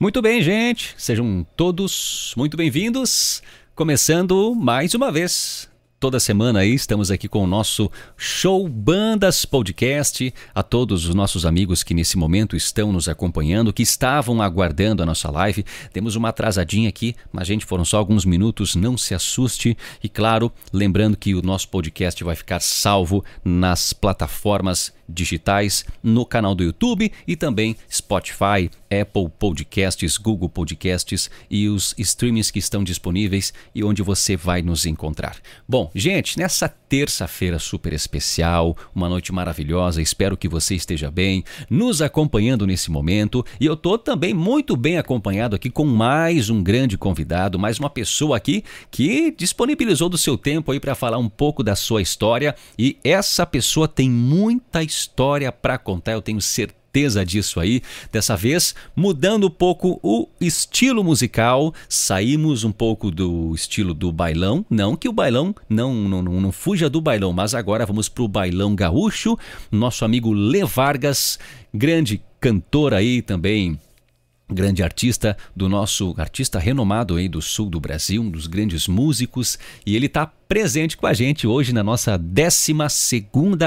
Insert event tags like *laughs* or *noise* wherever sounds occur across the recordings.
Muito bem, gente. Sejam todos muito bem-vindos. Começando mais uma vez Toda semana aí estamos aqui com o nosso Show Bandas Podcast. A todos os nossos amigos que nesse momento estão nos acompanhando, que estavam aguardando a nossa live. Temos uma atrasadinha aqui, mas gente, foram só alguns minutos, não se assuste. E claro, lembrando que o nosso podcast vai ficar salvo nas plataformas digitais, no canal do YouTube e também Spotify, Apple Podcasts, Google Podcasts e os streamings que estão disponíveis e onde você vai nos encontrar. Bom, gente, nessa terça-feira super especial, uma noite maravilhosa, espero que você esteja bem, nos acompanhando nesse momento e eu tô também muito bem acompanhado aqui com mais um grande convidado, mais uma pessoa aqui que disponibilizou do seu tempo aí para falar um pouco da sua história e essa pessoa tem muita história para contar, eu tenho certeza certeza disso aí. Dessa vez, mudando um pouco o estilo musical, saímos um pouco do estilo do bailão. Não que o bailão não, não, não, não fuja do bailão, mas agora vamos para o bailão gaúcho. Nosso amigo Lê Vargas, grande cantor aí também grande artista do nosso artista renomado aí do sul do Brasil, um dos grandes músicos, e ele está presente com a gente hoje na nossa 12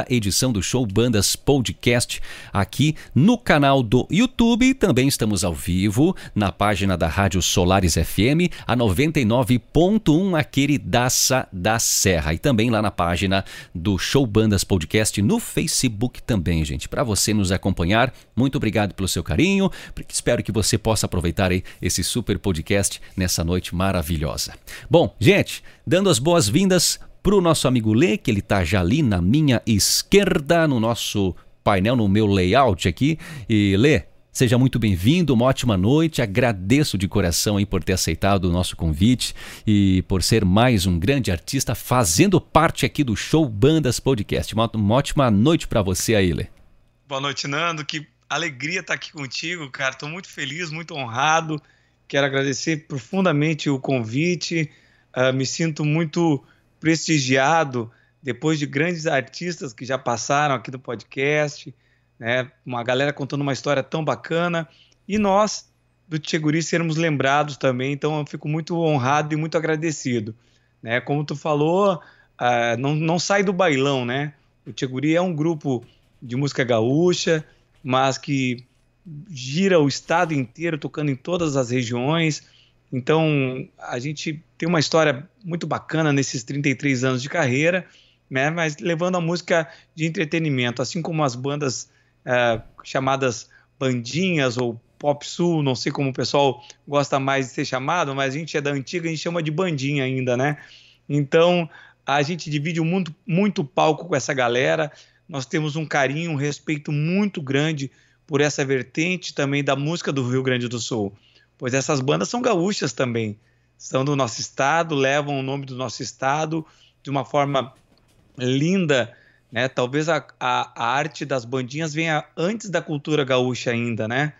edição do Show Bandas Podcast, aqui no canal do YouTube. Também estamos ao vivo na página da Rádio Solares FM, a 99.1, a queridaça da Serra. E também lá na página do Show Bandas Podcast no Facebook também, gente. Para você nos acompanhar, muito obrigado pelo seu carinho. Espero que você possa aproveitar aí esse super podcast nessa noite maravilhosa. Bom, gente, dando as boas-vindas para o nosso amigo Lê, que ele está já ali na minha esquerda, no nosso painel, no meu layout aqui. E Lê, Seja muito bem-vindo, uma ótima noite. Agradeço de coração aí por ter aceitado o nosso convite e por ser mais um grande artista fazendo parte aqui do Show Bandas Podcast. Uma, uma ótima noite para você aí, Lê. Boa noite, Nando. Que alegria estar aqui contigo, cara. Estou muito feliz, muito honrado. Quero agradecer profundamente o convite. Uh, me sinto muito prestigiado depois de grandes artistas que já passaram aqui no podcast, né? Uma galera contando uma história tão bacana e nós do Tcheguri sermos lembrados também. Então eu fico muito honrado e muito agradecido, né? Como tu falou, uh, não, não sai do bailão, né? O Tcheguri é um grupo de música gaúcha, mas que gira o estado inteiro, tocando em todas as regiões. Então, a gente tem uma história muito bacana nesses 33 anos de carreira, né? mas levando a música de entretenimento, assim como as bandas é, chamadas bandinhas ou pop sul, não sei como o pessoal gosta mais de ser chamado, mas a gente é da antiga, a gente chama de bandinha ainda, né? Então, a gente divide muito, muito palco com essa galera, nós temos um carinho, um respeito muito grande por essa vertente também da música do Rio Grande do Sul pois essas bandas são gaúchas também, são do nosso estado, levam o nome do nosso estado de uma forma linda, né? Talvez a, a, a arte das bandinhas venha antes da cultura gaúcha ainda, né?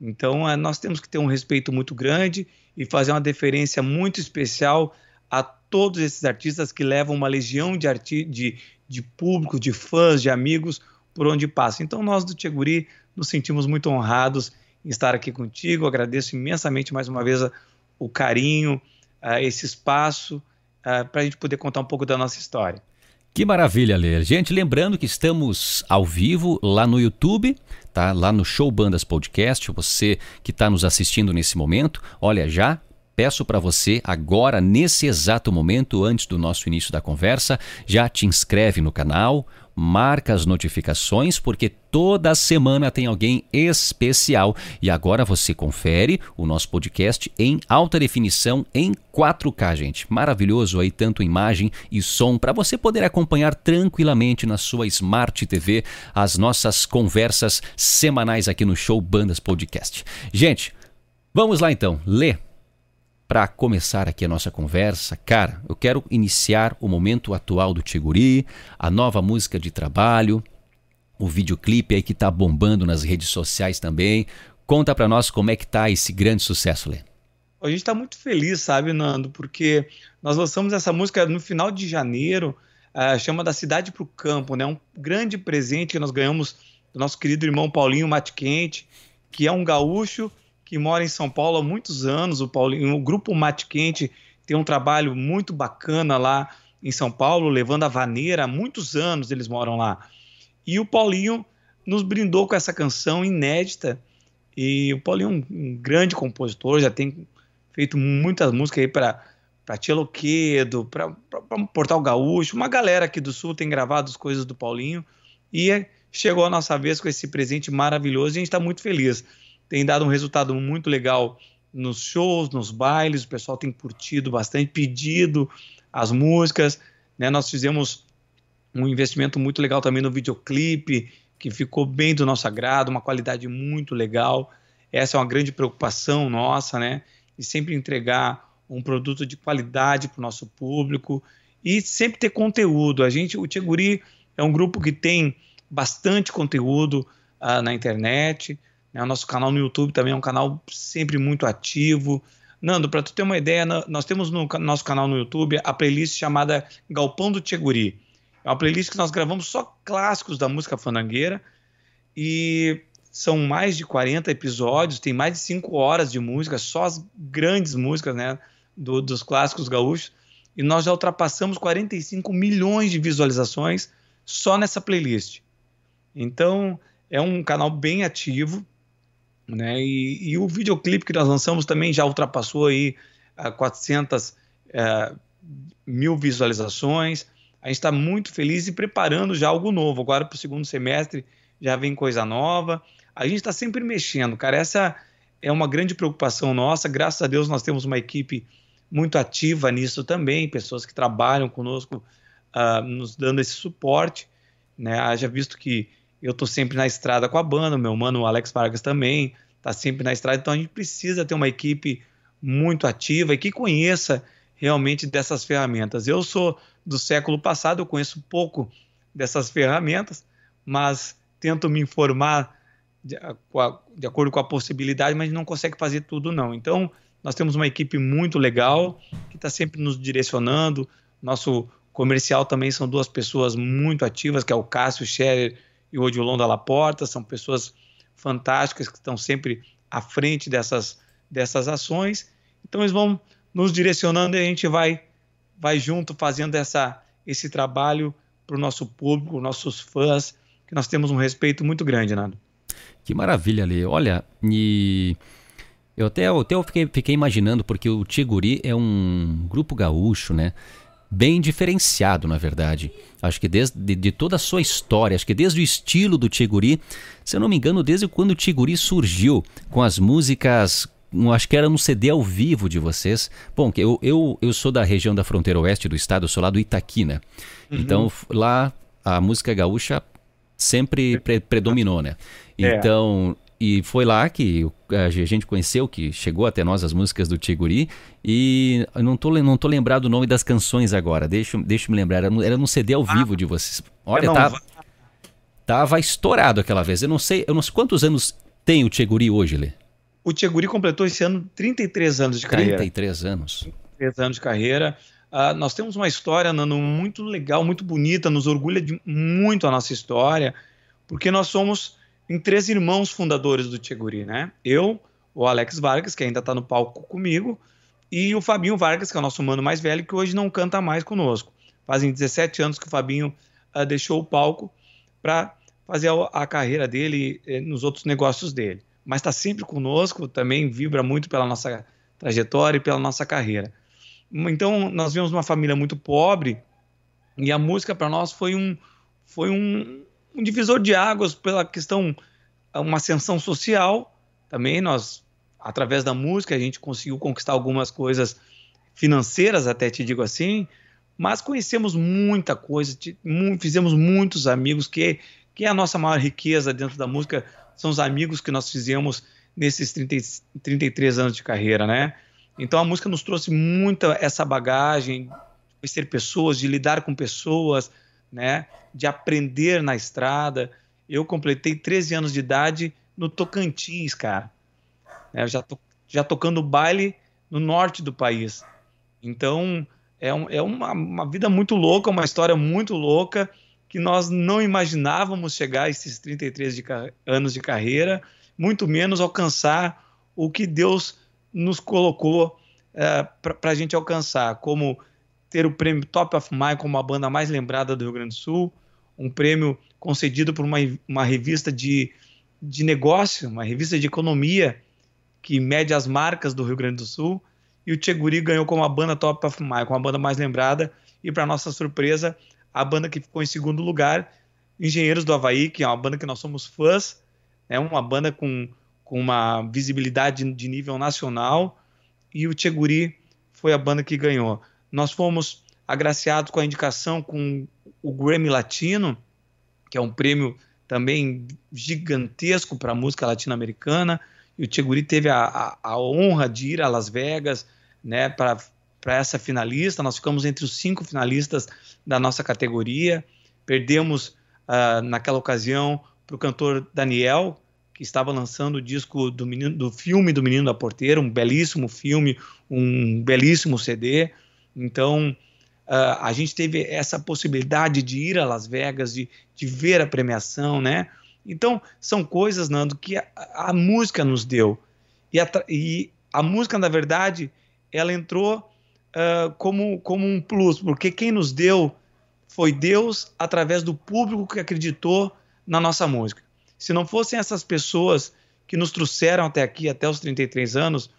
Então é, nós temos que ter um respeito muito grande e fazer uma deferência muito especial a todos esses artistas que levam uma legião de, arti de, de público, de fãs, de amigos por onde passam. Então nós do Tcheguri nos sentimos muito honrados estar aqui contigo. Agradeço imensamente mais uma vez o carinho, esse espaço para a gente poder contar um pouco da nossa história. Que maravilha, Lê. Gente, lembrando que estamos ao vivo lá no YouTube, tá? Lá no Show Bandas Podcast. Você que está nos assistindo nesse momento, olha já, peço para você agora, nesse exato momento, antes do nosso início da conversa, já te inscreve no canal, marca as notificações, porque toda semana tem alguém especial. E agora você confere o nosso podcast em alta definição em 4K, gente. Maravilhoso aí, tanto imagem e som, para você poder acompanhar tranquilamente na sua Smart TV as nossas conversas semanais aqui no Show Bandas Podcast. Gente, vamos lá então. Lê para começar aqui a nossa conversa, cara, eu quero iniciar o momento atual do Tiguri, a nova música de trabalho, o videoclipe aí que tá bombando nas redes sociais também. Conta para nós como é que tá esse grande sucesso, Lê. A gente está muito feliz, sabe, Nando, porque nós lançamos essa música no final de janeiro, uh, chama Da Cidade para o Campo, né? Um grande presente que nós ganhamos do nosso querido irmão Paulinho Mate Quente, que é um gaúcho que mora em São Paulo há muitos anos, o Paulinho, o grupo Mate Quente tem um trabalho muito bacana lá em São Paulo, levando a vaneira há muitos anos eles moram lá. E o Paulinho nos brindou com essa canção inédita. E o Paulinho é um, grande compositor, já tem feito muitas músicas aí para para Tia Loquedo, para Portal Gaúcho, uma galera aqui do Sul tem gravado as coisas do Paulinho e chegou a nossa vez com esse presente maravilhoso e a gente está muito feliz. Tem dado um resultado muito legal nos shows, nos bailes, o pessoal tem curtido bastante, pedido as músicas, né? Nós fizemos um investimento muito legal também no videoclipe, que ficou bem do nosso agrado, uma qualidade muito legal. Essa é uma grande preocupação nossa, né? E sempre entregar um produto de qualidade para o nosso público e sempre ter conteúdo. A gente, o Teguri é um grupo que tem bastante conteúdo uh, na internet. Né? O nosso canal no YouTube também é um canal sempre muito ativo. Nando, para tu ter uma ideia, nós temos no nosso canal no YouTube a playlist chamada Galpão do Teguri. É uma playlist que nós gravamos só clássicos da música fandangueira e são mais de 40 episódios, tem mais de 5 horas de música, só as grandes músicas, né? do, dos clássicos gaúchos, e nós já ultrapassamos 45 milhões de visualizações só nessa playlist. Então, é um canal bem ativo, né? E, e o videoclipe que nós lançamos também já ultrapassou aí uh, 400 uh, mil visualizações. A gente está muito feliz e preparando já algo novo. Agora, para o segundo semestre, já vem coisa nova. A gente está sempre mexendo, cara. Essa é uma grande preocupação nossa. Graças a Deus, nós temos uma equipe muito ativa nisso também, pessoas que trabalham conosco uh, nos dando esse suporte. Né? Haja visto que eu estou sempre na estrada com a banda, meu mano Alex Vargas também está sempre na estrada, então a gente precisa ter uma equipe muito ativa e que conheça realmente dessas ferramentas. Eu sou do século passado, eu conheço pouco dessas ferramentas, mas tento me informar de, de acordo com a possibilidade, mas não consegue fazer tudo não. Então, nós temos uma equipe muito legal que está sempre nos direcionando. Nosso comercial também são duas pessoas muito ativas, que é o Cássio Scherer e o Odilon da Laporta. São pessoas fantásticas que estão sempre à frente dessas, dessas ações. Então eles vão nos direcionando e a gente vai, vai junto fazendo essa, esse trabalho para o nosso público, nossos fãs, que nós temos um respeito muito grande, Nando. Que maravilha, Lê. Olha, e eu até, eu até fiquei, fiquei imaginando, porque o Tiguri é um grupo gaúcho, né? Bem diferenciado, na verdade. Acho que desde de, de toda a sua história, acho que desde o estilo do Tiguri, se eu não me engano, desde quando o Tiguri surgiu com as músicas acho que era no CD ao vivo de vocês. Bom, eu, eu, eu sou da região da fronteira oeste do estado, eu sou lá do Itaqui, né? Uhum. Então lá a música gaúcha sempre pre predominou, né? É. Então e foi lá que a gente conheceu, que chegou até nós as músicas do Tiguri. E eu não tô, não tô lembrado o nome das canções agora. Deixa, deixa eu me lembrar. Era no, era no CD ao ah, vivo de vocês. Olha, tava, tava estourado aquela vez. Eu não sei, eu não sei quantos anos tem o Tiguri hoje, Lê. O Tiguri completou esse ano 33 anos de carreira. 33 anos. 33 anos de carreira. Uh, nós temos uma história, Nando, muito legal, muito bonita, nos orgulha de, muito a nossa história, porque nós somos em três irmãos fundadores do Tcheguri, né? Eu, o Alex Vargas, que ainda está no palco comigo, e o Fabinho Vargas, que é o nosso mano mais velho, que hoje não canta mais conosco. Fazem 17 anos que o Fabinho uh, deixou o palco para fazer a, a, carreira dele eh, nos outros negócios dele. Mas está sempre conosco, também vibra muito pela nossa trajetória e pela nossa carreira. Então, nós vemos uma família muito pobre e a música para nós foi um, foi um, um divisor de águas pela questão, uma ascensão social. Também nós, através da música, a gente conseguiu conquistar algumas coisas financeiras, até te digo assim, mas conhecemos muita coisa, fizemos muitos amigos, que, que é a nossa maior riqueza dentro da música, são os amigos que nós fizemos nesses 30, 33 anos de carreira, né? Então a música nos trouxe muita essa bagagem, de conhecer pessoas, de lidar com pessoas, né? De aprender na estrada. Eu completei 13 anos de idade no Tocantins, cara. É, já, to, já tocando baile no norte do país. Então, é, um, é uma, uma, vida muito louca, uma história muito louca, que nós não imaginávamos chegar a esses 33 de, anos de carreira, muito menos alcançar o que Deus nos colocou é, para a gente alcançar, como ter o prêmio Top of Mind como a banda mais lembrada do Rio Grande do Sul, um prêmio concedido por uma, uma revista de, de negócio, uma revista de economia que mede as marcas do Rio Grande do Sul, e o Tcheguri ganhou como a banda Top of Mind, como a banda mais lembrada, e para nossa surpresa, a banda que ficou em segundo lugar, Engenheiros do Havaí, que é uma banda que nós somos fãs, é uma banda com, com uma visibilidade de nível nacional, e o Tcheguri foi a banda que ganhou. Nós fomos agraciados com a indicação com o Grammy Latino, que é um prêmio também gigantesco para a música latino-americana, e o Tcheguri teve a, a, a, honra de ir a Las Vegas né, para essa finalista. Nós ficamos entre os cinco finalistas da nossa categoria. Perdemos uh, naquela ocasião para o cantor Daniel, que estava lançando o disco do, menino, do filme do Menino da Porteira, um belíssimo filme, um belíssimo CD. Então, uh, a gente teve essa possibilidade de ir a Las Vegas, de, de ver a premiação, né? Então, são coisas, Nando, que a, a música nos deu. E a, e a, música, na verdade, ela entrou uh, como, como um plus, porque quem nos deu foi Deus através do público que acreditou na nossa música. Se não fossem essas pessoas que nos trouxeram até aqui, até os 33 anos,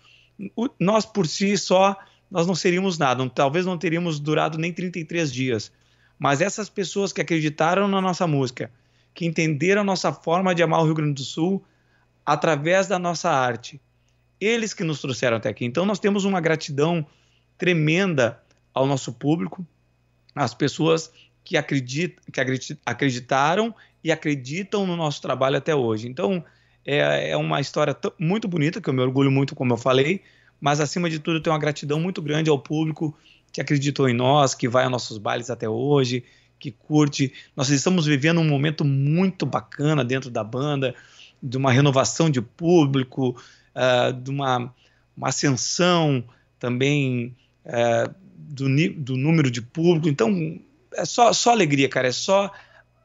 nós por si só, nós não seríamos nada. Talvez não teríamos durado nem 33 dias. Mas essas pessoas que acreditaram na nossa música, que entenderam a nossa forma de amar o Rio Grande do Sul através da nossa arte, eles que nos trouxeram até aqui. Então nós temos uma gratidão tremenda ao nosso público, às pessoas que, acredit, que acreditaram e acreditam no nosso trabalho até hoje. Então, é, é uma história muito bonita, que eu me orgulho muito, como eu falei, mas acima de tudo, tenho uma gratidão muito grande ao público que acreditou em nós, que vai aos nossos bailes até hoje, que curte. Nós estamos vivendo um momento muito bacana dentro da banda, de uma renovação de público, uh, de uma, uma, ascensão também uh, do, do número de público. Então, é só, só alegria, cara, é só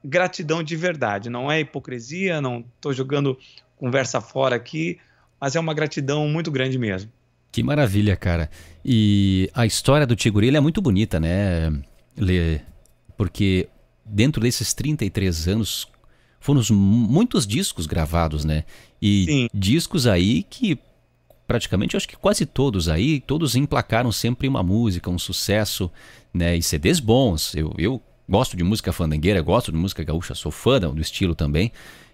gratidão de verdade, não é hipocrisia, não estou jogando conversa fora aqui, mas é uma gratidão muito grande mesmo. Que maravilha, cara. E a história do Tigurila é muito bonita, né, Lê? Porque dentro desses 33 anos foram muitos discos gravados, né? E Sim. discos aí que praticamente, acho que quase todos aí, todos emplacaram sempre uma música, um sucesso, né? E CDs bons. Eu, eu gosto de música fandangueira, gosto de música gaúcha, sou fã do estilo também.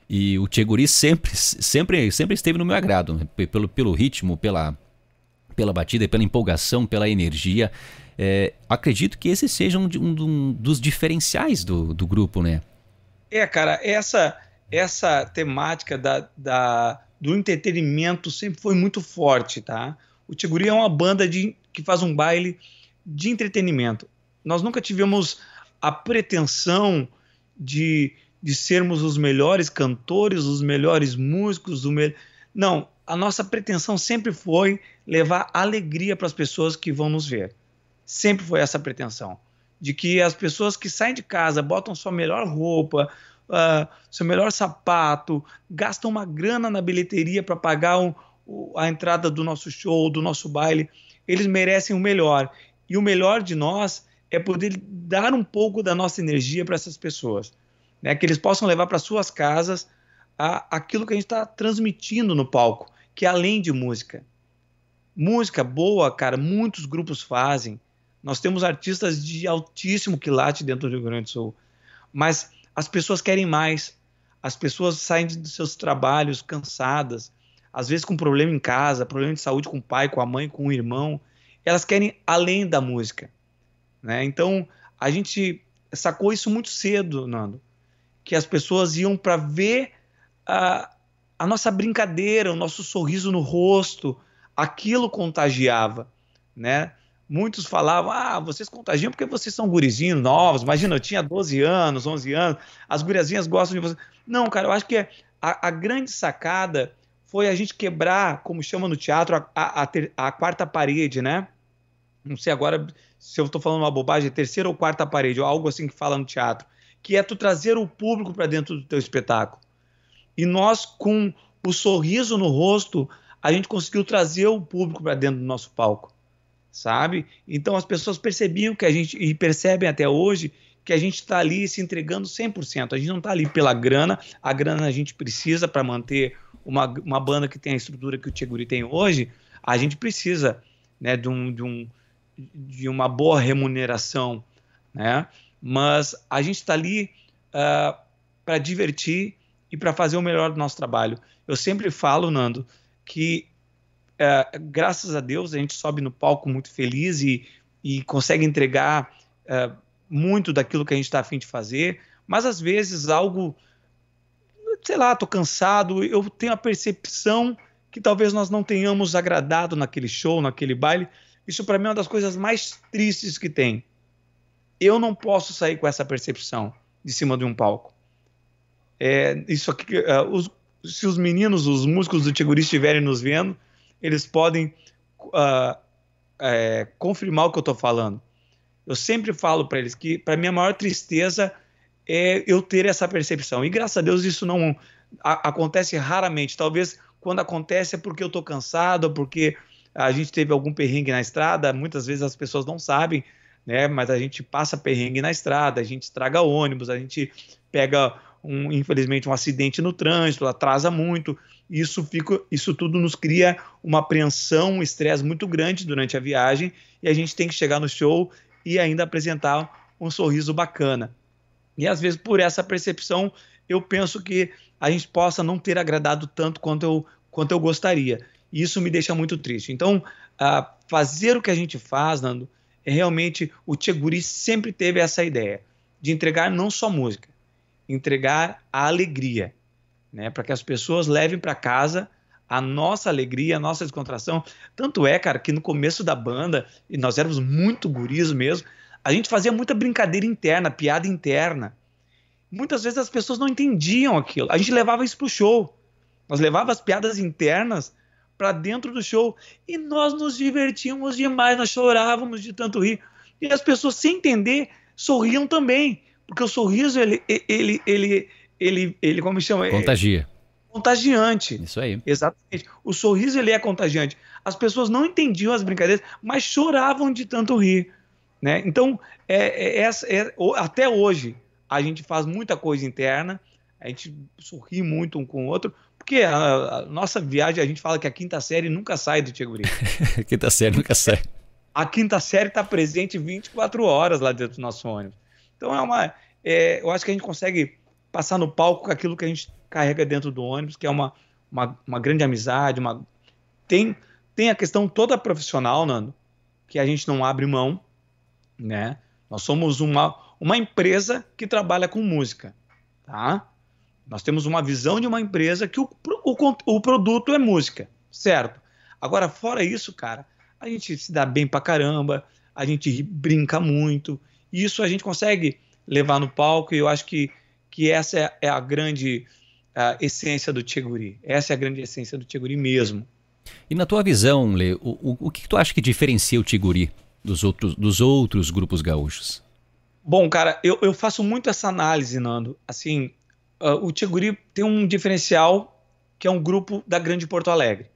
E o Tcheguri sempre, sempre, sempre esteve no meu agrado, né? pelo, pelo ritmo, pela, pela batida, pela empolgação, pela energia. É, acredito que esse seja um, um, um, dos diferenciais do, do grupo, né? É, cara, essa essa temática da, da, do entretenimento sempre foi muito forte, tá? O Tiguri é uma banda de, que faz um baile de entretenimento. Nós nunca tivemos a pretensão de, de sermos os melhores cantores, os melhores músicos, o me... não. A nossa pretensão sempre foi levar alegria para as pessoas que vão nos ver. Sempre foi essa pretensão de que as pessoas que saem de casa botam sua melhor roupa, uh, seu melhor sapato, gastam uma grana na bilheteria para pagar um, a entrada do nosso show, do nosso baile. Eles merecem o melhor. E o melhor de nós é poder dar um pouco da nossa energia para essas pessoas. Né? Que eles possam levar para suas casas a, aquilo que a gente está transmitindo no palco, que é além de música. Música boa, cara, muitos grupos fazem. Nós temos artistas de altíssimo quilate dentro do Rio Grande do Sul. Mas as pessoas querem mais. As pessoas saem dos seus trabalhos cansadas, às vezes com problema em casa, problema de saúde com o pai, com a mãe, com o irmão. Elas querem além da música. Né? Então, a gente sacou isso muito cedo, Nando, que as pessoas iam para ver a, a nossa brincadeira, o nosso sorriso no rosto, aquilo contagiava, né? muitos falavam: ah, vocês contagiam porque vocês são gurizinhos novos. Imagina, eu tinha 12 anos, 11 anos, as guriazinhas gostam de você. Não, cara, eu acho que a, a grande sacada foi a gente quebrar, como chama no teatro, a, a, a, quarta parede, né? Não sei agora se eu estou falando uma bobagem, terceira ou quarta parede, ou algo assim que fala no teatro, que é tu trazer o público para dentro do teu espetáculo. E nós, com o sorriso no rosto, a gente conseguiu trazer o público para dentro do nosso palco, sabe? Então as pessoas percebiam que a gente, e percebem até hoje, que a gente está ali se entregando 100%. A gente não está ali pela grana, a grana a gente precisa para manter uma, uma banda que tem a estrutura que o Tcheguri tem hoje, a gente precisa né, de, um, de, um, de uma boa remuneração, né? mas a gente está ali uh, ah, para divertir e para fazer o melhor do nosso trabalho. Eu sempre falo, Nando, que uh, graças a Deus a gente sobe no palco muito feliz e, e consegue entregar uh, muito daquilo que a gente está afim de fazer, mas às vezes algo, sei lá, estou cansado, eu tenho a percepção que talvez nós não tenhamos agradado naquele show, naquele baile. Isso para mim é uma das coisas mais tristes que tem eu não posso sair com essa percepção de cima de um palco. É, isso aqui, uh, os, se os meninos, os músicos do Tiguri estiverem nos vendo, eles podem uh, é, confirmar o que eu estou falando. Eu sempre falo para eles que, para mim, a maior tristeza é eu ter essa percepção. E graças a Deus isso não a, acontece raramente. Talvez quando acontece é porque eu estou cansado, porque a gente teve algum perrengue na estrada. Muitas vezes as pessoas não sabem né? Mas a gente passa perrengue na estrada, a gente estraga ônibus, a gente pega um, infelizmente um acidente no trânsito, atrasa muito. Isso fica, isso tudo nos cria uma apreensão, um estresse muito grande durante a viagem e a gente tem que chegar no show e ainda apresentar um sorriso bacana. E às vezes por essa percepção eu penso que a gente possa não ter agradado tanto quanto eu, quanto eu gostaria. E isso me deixa muito triste. Então, uh, fazer o que a gente faz, Nando, é realmente o Tcheguri sempre teve essa ideia de entregar não só música, entregar a alegria, né, para que as pessoas levem para casa a nossa alegria, a nossa descontração. Tanto é, cara, que no começo da banda, e nós éramos muito guris mesmo, a gente fazia muita brincadeira interna, piada interna. Muitas vezes as pessoas não entendiam aquilo. A gente levava isso pro show. Nós levava as piadas internas para dentro do show e nós nos divertíamos demais, nós chorávamos de tanto rir. E as pessoas, sem entender, sorriam também, porque o sorriso, ele, ele, ele, ele, ele como chama? Contagia. É contagiante. Isso aí. Exatamente. O sorriso, ele é contagiante. As pessoas não entendiam as brincadeiras, mas choravam de tanto rir. Né? Então, é, é, é, até hoje, a gente faz muita coisa interna, a gente sorri muito um com o outro, porque a, a, nossa viagem, a gente fala que a quinta série nunca sai do Tiguri. *laughs* quinta série nunca sai. A quinta série está presente 24 horas lá dentro do nosso ônibus. Então é uma. É, eu acho que a gente consegue passar no palco com aquilo que a gente carrega dentro do ônibus, que é uma, uma, uma grande amizade. Uma... Tem, tem a questão toda profissional, Nando, que a gente não abre mão. Né? Nós somos uma, uma empresa que trabalha com música. Tá? Nós temos uma visão de uma empresa que o, o, o produto é música, certo? Agora, fora isso, cara, a gente se dá bem pra caramba, a gente brinca muito, e isso a gente consegue levar no palco, e eu acho que, que essa é, é a grande a essência do Tcheguri. Essa é a grande essência do Tcheguri mesmo. E na tua visão, Lê, o, o, o que tu acha que diferencia o Tcheguri dos outros, dos outros grupos gaúchos? Bom, cara, eu, eu faço muito essa análise, Nando. Assim, uh, o Tiguri tem um diferencial que é um grupo da Grande Porto Alegre.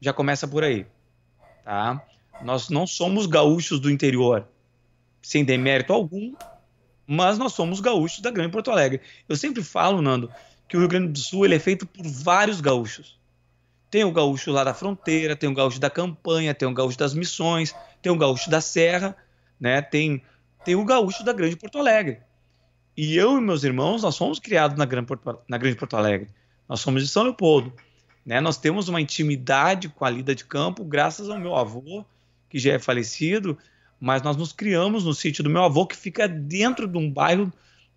Já começa por aí, tá? Nós não somos gaúchos do interior, sem demérito algum, mas nós somos gaúchos da Grande Porto Alegre. Eu sempre falo, Nando, que o Rio Grande do Sul ele é feito por vários gaúchos. Tem o gaúcho lá da fronteira, tem o gaúcho da campanha, tem o gaúcho das missões, tem o gaúcho da serra, né? Tem tem o gaúcho da Grande Porto Alegre. E eu e meus irmãos, nós fomos criados na Grande Porto, na Grande Porto Alegre. Nós somos de São Leopoldo. Né? Nós temos uma intimidade com a lida de campo graças ao meu avô, que já é falecido, mas nós nos criamos no sítio do meu avô, que fica dentro de um bairro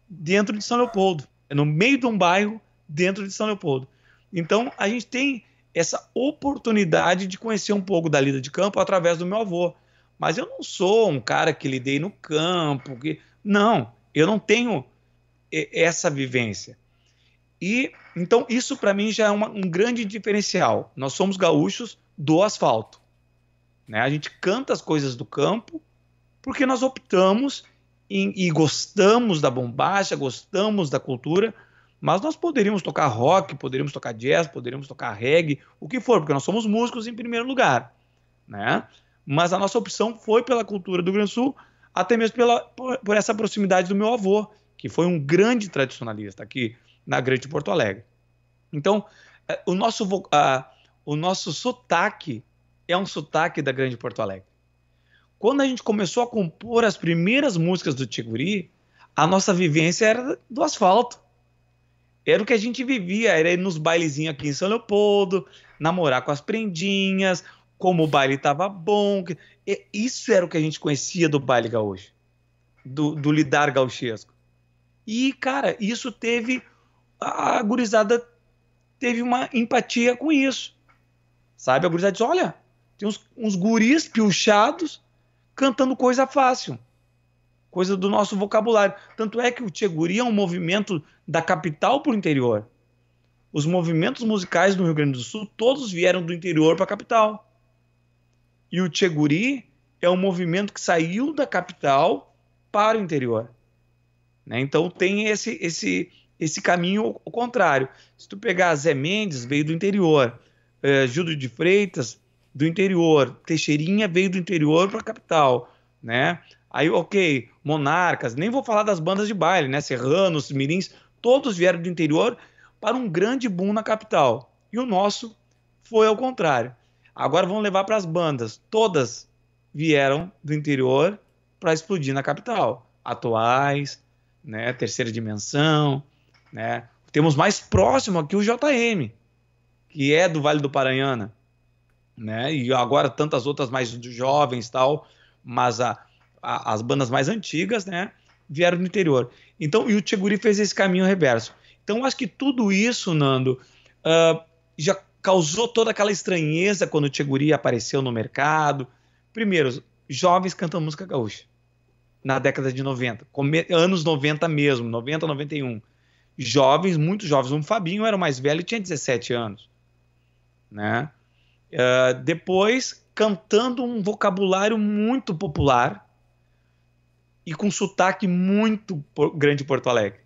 dentro de São Leopoldo. É no meio de um bairro dentro de São Leopoldo. Então, a gente tem essa oportunidade de conhecer um pouco da lida de campo através do meu avô. Mas eu não sou um cara que lidei no campo, que não, eu não tenho essa vivência. E então isso para mim já é uma, um grande diferencial. Nós somos gaúchos do asfalto. Né? A gente canta as coisas do campo porque nós optamos e gostamos da bombacha, gostamos da cultura, Mas nós poderíamos tocar rock, poderíamos tocar jazz, poderíamos tocar reggae, o que for, porque nós somos músicos em primeiro lugar, né? Mas a nossa opção foi pela cultura do Rio Grande do Sul, até mesmo pela, por, por essa proximidade do meu avô, que foi um grande tradicionalista aqui na Grande Porto Alegre. Então, é, o nosso, uh, o nosso sotaque é um sotaque da Grande Porto Alegre. Quando a gente começou a compor as primeiras músicas do Tiguri, a nossa vivência era do asfalto. Era o que a gente vivia, era ir nos bailezinhos aqui em São Leopoldo, namorar com as prendinhas, como o baile estava bom. Isso era o que a gente conhecia do baile gaúcho, do, do lidar gauchesco. E, cara, isso teve. A gurizada teve uma empatia com isso. Sabe? A gurizada disse: olha, tem uns, uns guris piochados cantando coisa fácil. Coisa do nosso vocabulário. Tanto é que o Tcheguri é um movimento da capital para o interior. Os movimentos musicais do Rio Grande do Sul, todos vieram do interior para a capital. E o Tcheguri é um movimento que saiu da capital para o interior. Né? Então tem esse, esse, esse caminho ao contrário. Se tu pegar Zé Mendes, veio do interior. É, Júlio de Freitas, do interior. Teixeirinha veio do interior para a capital, né? Aí, ok, Monarcas, nem vou falar das bandas de baile, né? Serranos, Mirins, todos vieram do interior para um grande boom na capital. E o nosso foi ao contrário. Agora vamos levar para as bandas. Todas vieram do interior para explodir na capital. Atuais, né? Terceira dimensão, né? Temos mais próximo aqui o JM, que é do Vale do Paranhana né? E agora tantas outras mais jovens tal, mas a, a, as bandas mais antigas, né? Vieram do interior. Então, e o Tcheguri fez esse caminho reverso. Então, acho que tudo isso, Nando, uh, já causou toda aquela estranheza quando o Tcheguri apareceu no mercado. Primeiro, jovens cantando música gaúcha na década de 90, anos 90 mesmo, 90, 91. Jovens, muito jovens. O Fabinho era o mais velho e tinha 17 anos, né? Uh, depois, cantando um vocabulário muito popular e com sotaque muito grande Porto Alegre,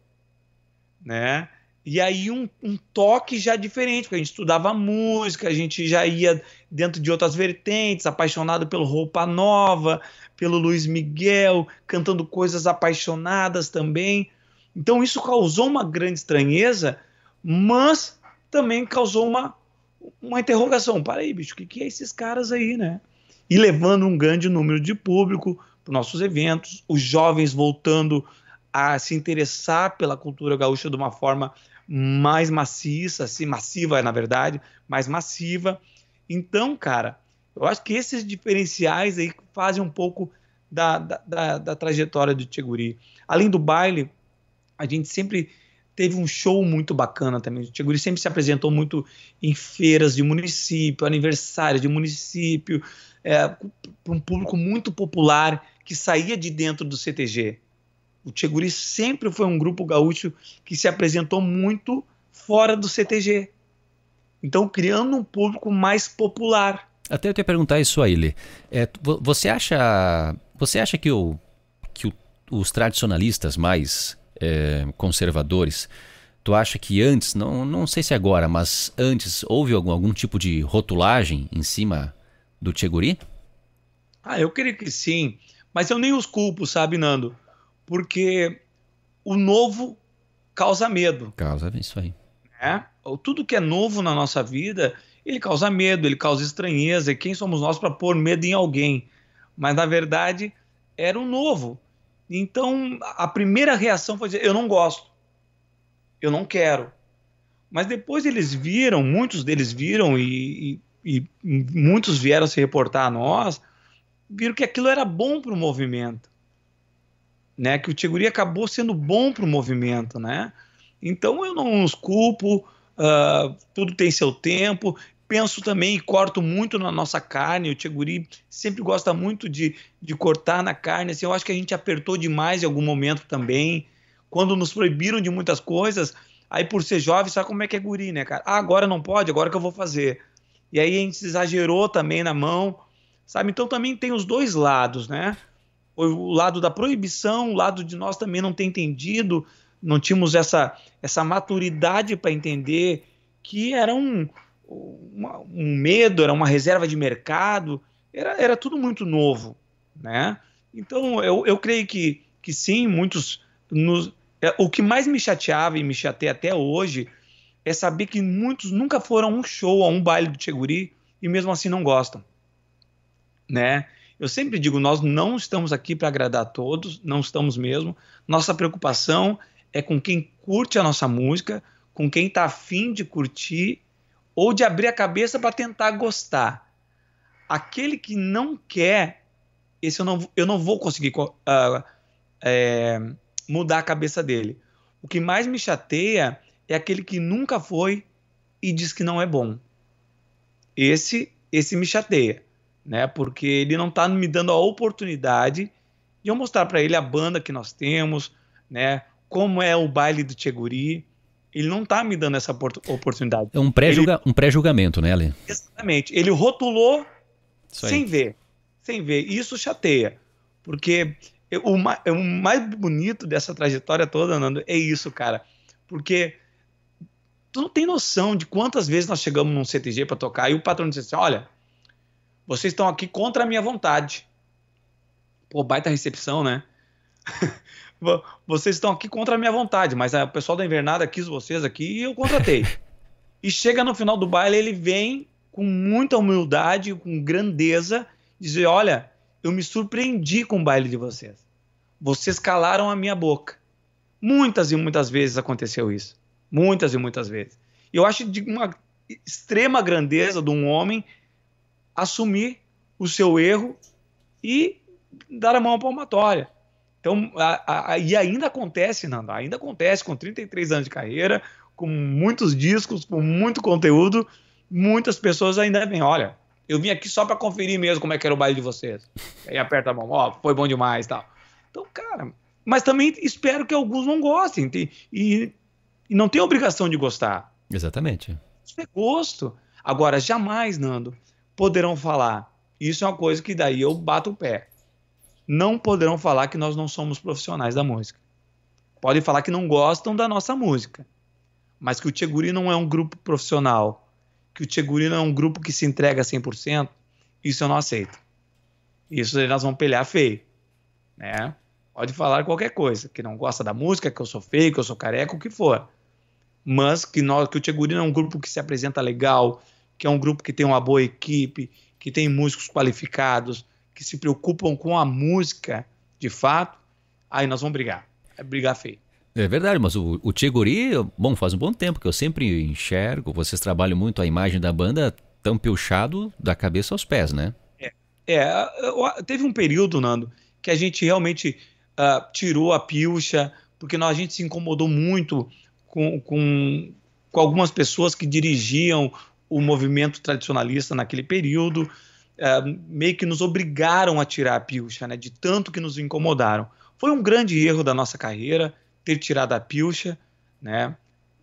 né? E aí um, um, toque já diferente, porque a gente estudava música, a gente já ia dentro de outras vertentes, apaixonado pelo Roupa Nova, pelo Luiz Miguel, cantando coisas apaixonadas também. Então isso causou uma grande estranheza, mas também causou uma uma interrogação. Para aí, bicho, o que, que é esses caras aí, né? E levando um grande número de público para nossos eventos, os jovens voltando a se interessar pela cultura gaúcha de uma forma mais maciça, assim, massiva, na verdade, mais massiva. Então, cara, eu acho que esses diferenciais aí fazem um pouco da, da, da, da trajetória do Tcheguri. Além do baile, a gente sempre teve um show muito bacana também. O Tcheguri sempre se apresentou muito em feiras de município, aniversários de município, é, para um público muito popular que saía de dentro do CTG. O Tcheguri sempre foi um grupo gaúcho que se apresentou muito fora do CTG. Então, criando um público mais popular. Até eu te perguntar isso aí, Lê. É, você acha, você acha que, o, que o, os tradicionalistas mais é, conservadores, tu acha que antes, não, não sei se agora, mas antes houve algum, algum tipo de rotulagem em cima do Tcheguri? Ah, eu creio que sim, mas eu nem os culpo, sabe, Nando? Porque o novo causa medo. Causa isso aí. É? Tudo que é novo na nossa vida, ele causa medo, ele causa estranheza. E quem somos nós para pôr medo em alguém? Mas na verdade era o novo. Então, a primeira reação foi dizer: eu não gosto, eu não quero. Mas depois eles viram, muitos deles viram e, e, e muitos vieram se reportar a nós, viram que aquilo era bom para o movimento, né? Que o Tiguri acabou sendo bom para o movimento, né? Então eu não os culpo, uh, tudo tem seu tempo penso também e corto muito na nossa carne. O Tcheguri sempre gosta muito de, de cortar na carne. Assim, eu acho que a gente apertou demais em algum momento também. Quando nos proibiram de muitas coisas, aí por ser jovem, sabe como é que é guri, né, cara? Ah, agora não pode, agora que eu vou fazer. E aí a gente exagerou também na mão, sabe? Então também tem os dois lados, né? O lado da proibição, o lado de nós também não ter entendido não tínhamos essa, essa maturidade para entender que era um, uma, um medo, era uma reserva de mercado, era, era tudo muito novo, né? Então, eu, eu creio que, que sim, muitos... Nos, é, o que mais me chateava e me chateia até hoje é saber que muitos nunca foram a um show, a um baile do Cheguri e mesmo assim não gostam, né? Eu sempre digo, nós não estamos aqui para agradar a todos, não estamos mesmo. Nossa preocupação é com quem curte a nossa música, com quem está afim de curtir ou de abrir a cabeça para tentar gostar. Aquele que não quer, esse eu não, eu não vou conseguir uh, é, mudar a cabeça dele. O que mais me chateia é aquele que nunca foi e diz que não é bom. Esse, esse me chateia né? Porque ele não está me dando a oportunidade de eu mostrar para ele a banda que nós temos, né? Como é o baile do Tcheguri. Ele não está me dando essa oportunidade. É um pré-julgamento, um pré né, Ali? Exatamente. Ele rotulou sem ver. Sem ver. Isso chateia. Porque o, o mais bonito dessa trajetória toda, Nando, é isso, cara. Porque tu não tem noção de quantas vezes nós chegamos num CTG para tocar e o patrão disse assim: olha, vocês estão aqui contra a minha vontade. Pô, baita recepção, né? *laughs* vocês estão aqui contra a minha vontade, mas o pessoal da invernada quis vocês aqui e eu contratei. *laughs* e chega no final do baile, ele vem com muita humildade, com grandeza, dizer: Olha, eu me surpreendi com o baile de vocês. Vocês calaram a minha boca. Muitas e muitas vezes aconteceu isso. Muitas e muitas vezes. Eu acho de uma extrema grandeza de um homem assumir o seu erro e dar a mão à palmatória. Então, a, a, e ainda acontece, Nando, ainda acontece com 33 anos de carreira, com muitos discos, com muito conteúdo, muitas pessoas ainda vêm, olha, eu vim aqui só para conferir mesmo como é que era o baile de vocês. Aí aperta a mão, ó, foi bom demais tal. Então, cara, mas também espero que alguns não gostem e, e, e não tem obrigação de gostar. Exatamente. Isso é gosto. Agora, jamais, Nando, poderão falar. Isso é uma coisa que daí eu bato o pé. Não poderão falar que nós não somos profissionais da música. Podem falar que não gostam da nossa música, mas que o Tcheguri não é um grupo profissional, que o Tcheguri não é um grupo que se entrega 100%, isso eu não aceito. Isso nós vamos pelear feio, né? Pode falar qualquer coisa, que não gosta da música, que eu sou feio, que eu sou careca, o que for. Mas que, nós, que o Tcheguri é um grupo que se apresenta legal, que é um grupo que tem uma boa equipe, que tem músicos qualificados, que se preocupam com a música de fato, aí nós vamos brigar. É brigar feio. É verdade, mas o, o Tiguri, bom, faz um bom tempo que eu sempre enxergo, vocês trabalham muito a imagem da banda tão piochado da cabeça aos pés, né? É, é teve um período, Nando, que a gente realmente uh, tirou a pilcha, porque nós, a gente se incomodou muito com, com, com algumas pessoas que dirigiam o movimento tradicionalista naquele período, é, meio que nos obrigaram a tirar a pilcha, né, de tanto que nos incomodaram. Foi um grande erro da nossa carreira ter tirado a pilcha, né,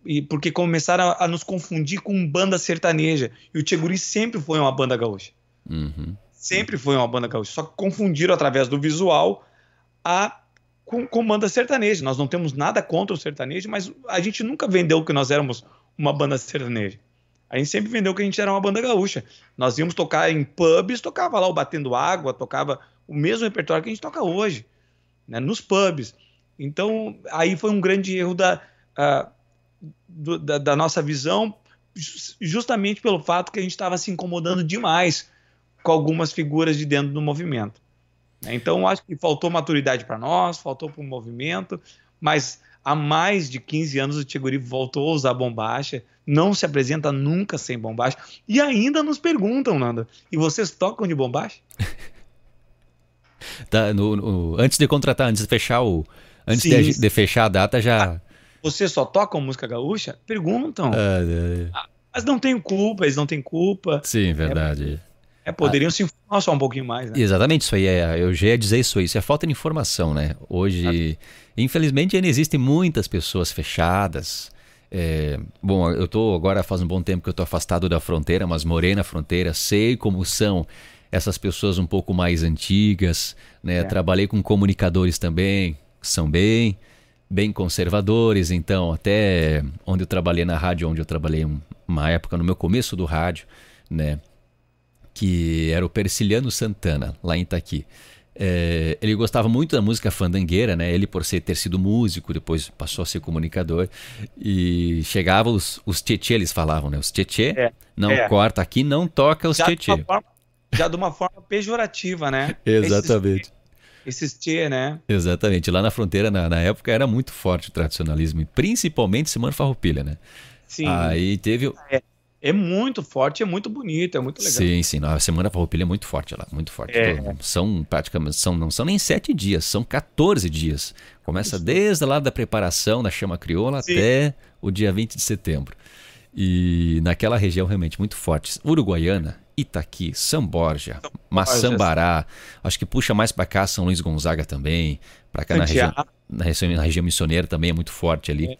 e porque começaram a, a nos confundir com banda sertaneja. E o Tcheguri sempre foi uma banda gaúcha. Uhum. Sempre foi uma banda gaúcha. Só que confundiram através do visual a com, com banda sertaneja. Nós não temos nada contra o sertanejo, mas a gente nunca vendeu que nós éramos uma banda sertaneja. A gente sempre vendeu que a gente era uma banda gaúcha. Nós íamos tocar em pubs, tocava lá o Batendo Água, tocava o mesmo repertório que a gente toca hoje, né, nos pubs. Então, aí foi um grande erro da, uh, do, da, da, nossa visão, justamente pelo fato que a gente estava se incomodando demais com algumas figuras de dentro do movimento. Né. Então, acho que faltou maturidade para nós, faltou para o movimento, mas há mais de 15 anos o Tiguri voltou a usar bombacha, não se apresenta nunca sem bombacha, e ainda nos perguntam, Nanda, e vocês tocam de bombacha? tá, no, no, antes de contratar, antes de fechar o. Antes sim, de, de, fechar a data, já. Ah, vocês só tocam música gaúcha? Perguntam. Ah, ah, mas não tem culpa, eles não têm culpa. Sim, verdade. É, poderiam se informar só um pouquinho mais, né? Exatamente, isso aí é. Eu já ia dizer isso aí, isso é falta de informação, né? Hoje. Infelizmente ainda existem muitas pessoas fechadas. É, bom, eu tô agora faz um bom tempo que eu tô afastado da fronteira, mas morei na fronteira, sei como são essas pessoas um pouco mais antigas, né? É. Trabalhei com comunicadores também, que são bem, bem conservadores, então até onde eu trabalhei na rádio, onde eu trabalhei uma época no meu começo do rádio, né, que era o Perciliano Santana, lá em Itaqui. É, ele gostava muito da música fandangueira, né? Ele por ser ter sido músico, depois passou a ser comunicador e chegava os os tietê, eles falavam, né? Os tietê é, não é. corta aqui, não toca os tietê. Já de uma forma pejorativa, né? *laughs* Exatamente. Esses tchê, né? Exatamente. Lá na fronteira, na, na, época, era muito forte o tradicionalismo, principalmente Semana Farroupilha, né? Sim. Aí teve. É, muito forte, é muito bonito, é muito legal. Sim, sim. A Semana Farroupilha é muito forte lá, muito forte. É. São praticamente, são, não são nem sete dias, são 14 dias. Começa Isso. desde lá da preparação da chama crioula sim. até o dia 20 de setembro. E naquela região realmente muito forte. Uruguaiana Itaqui, São Borja, Maçambará, acho que puxa mais para cá São Luís Gonzaga também, para cá na região, na região, na região missioneira também é muito forte ali. É.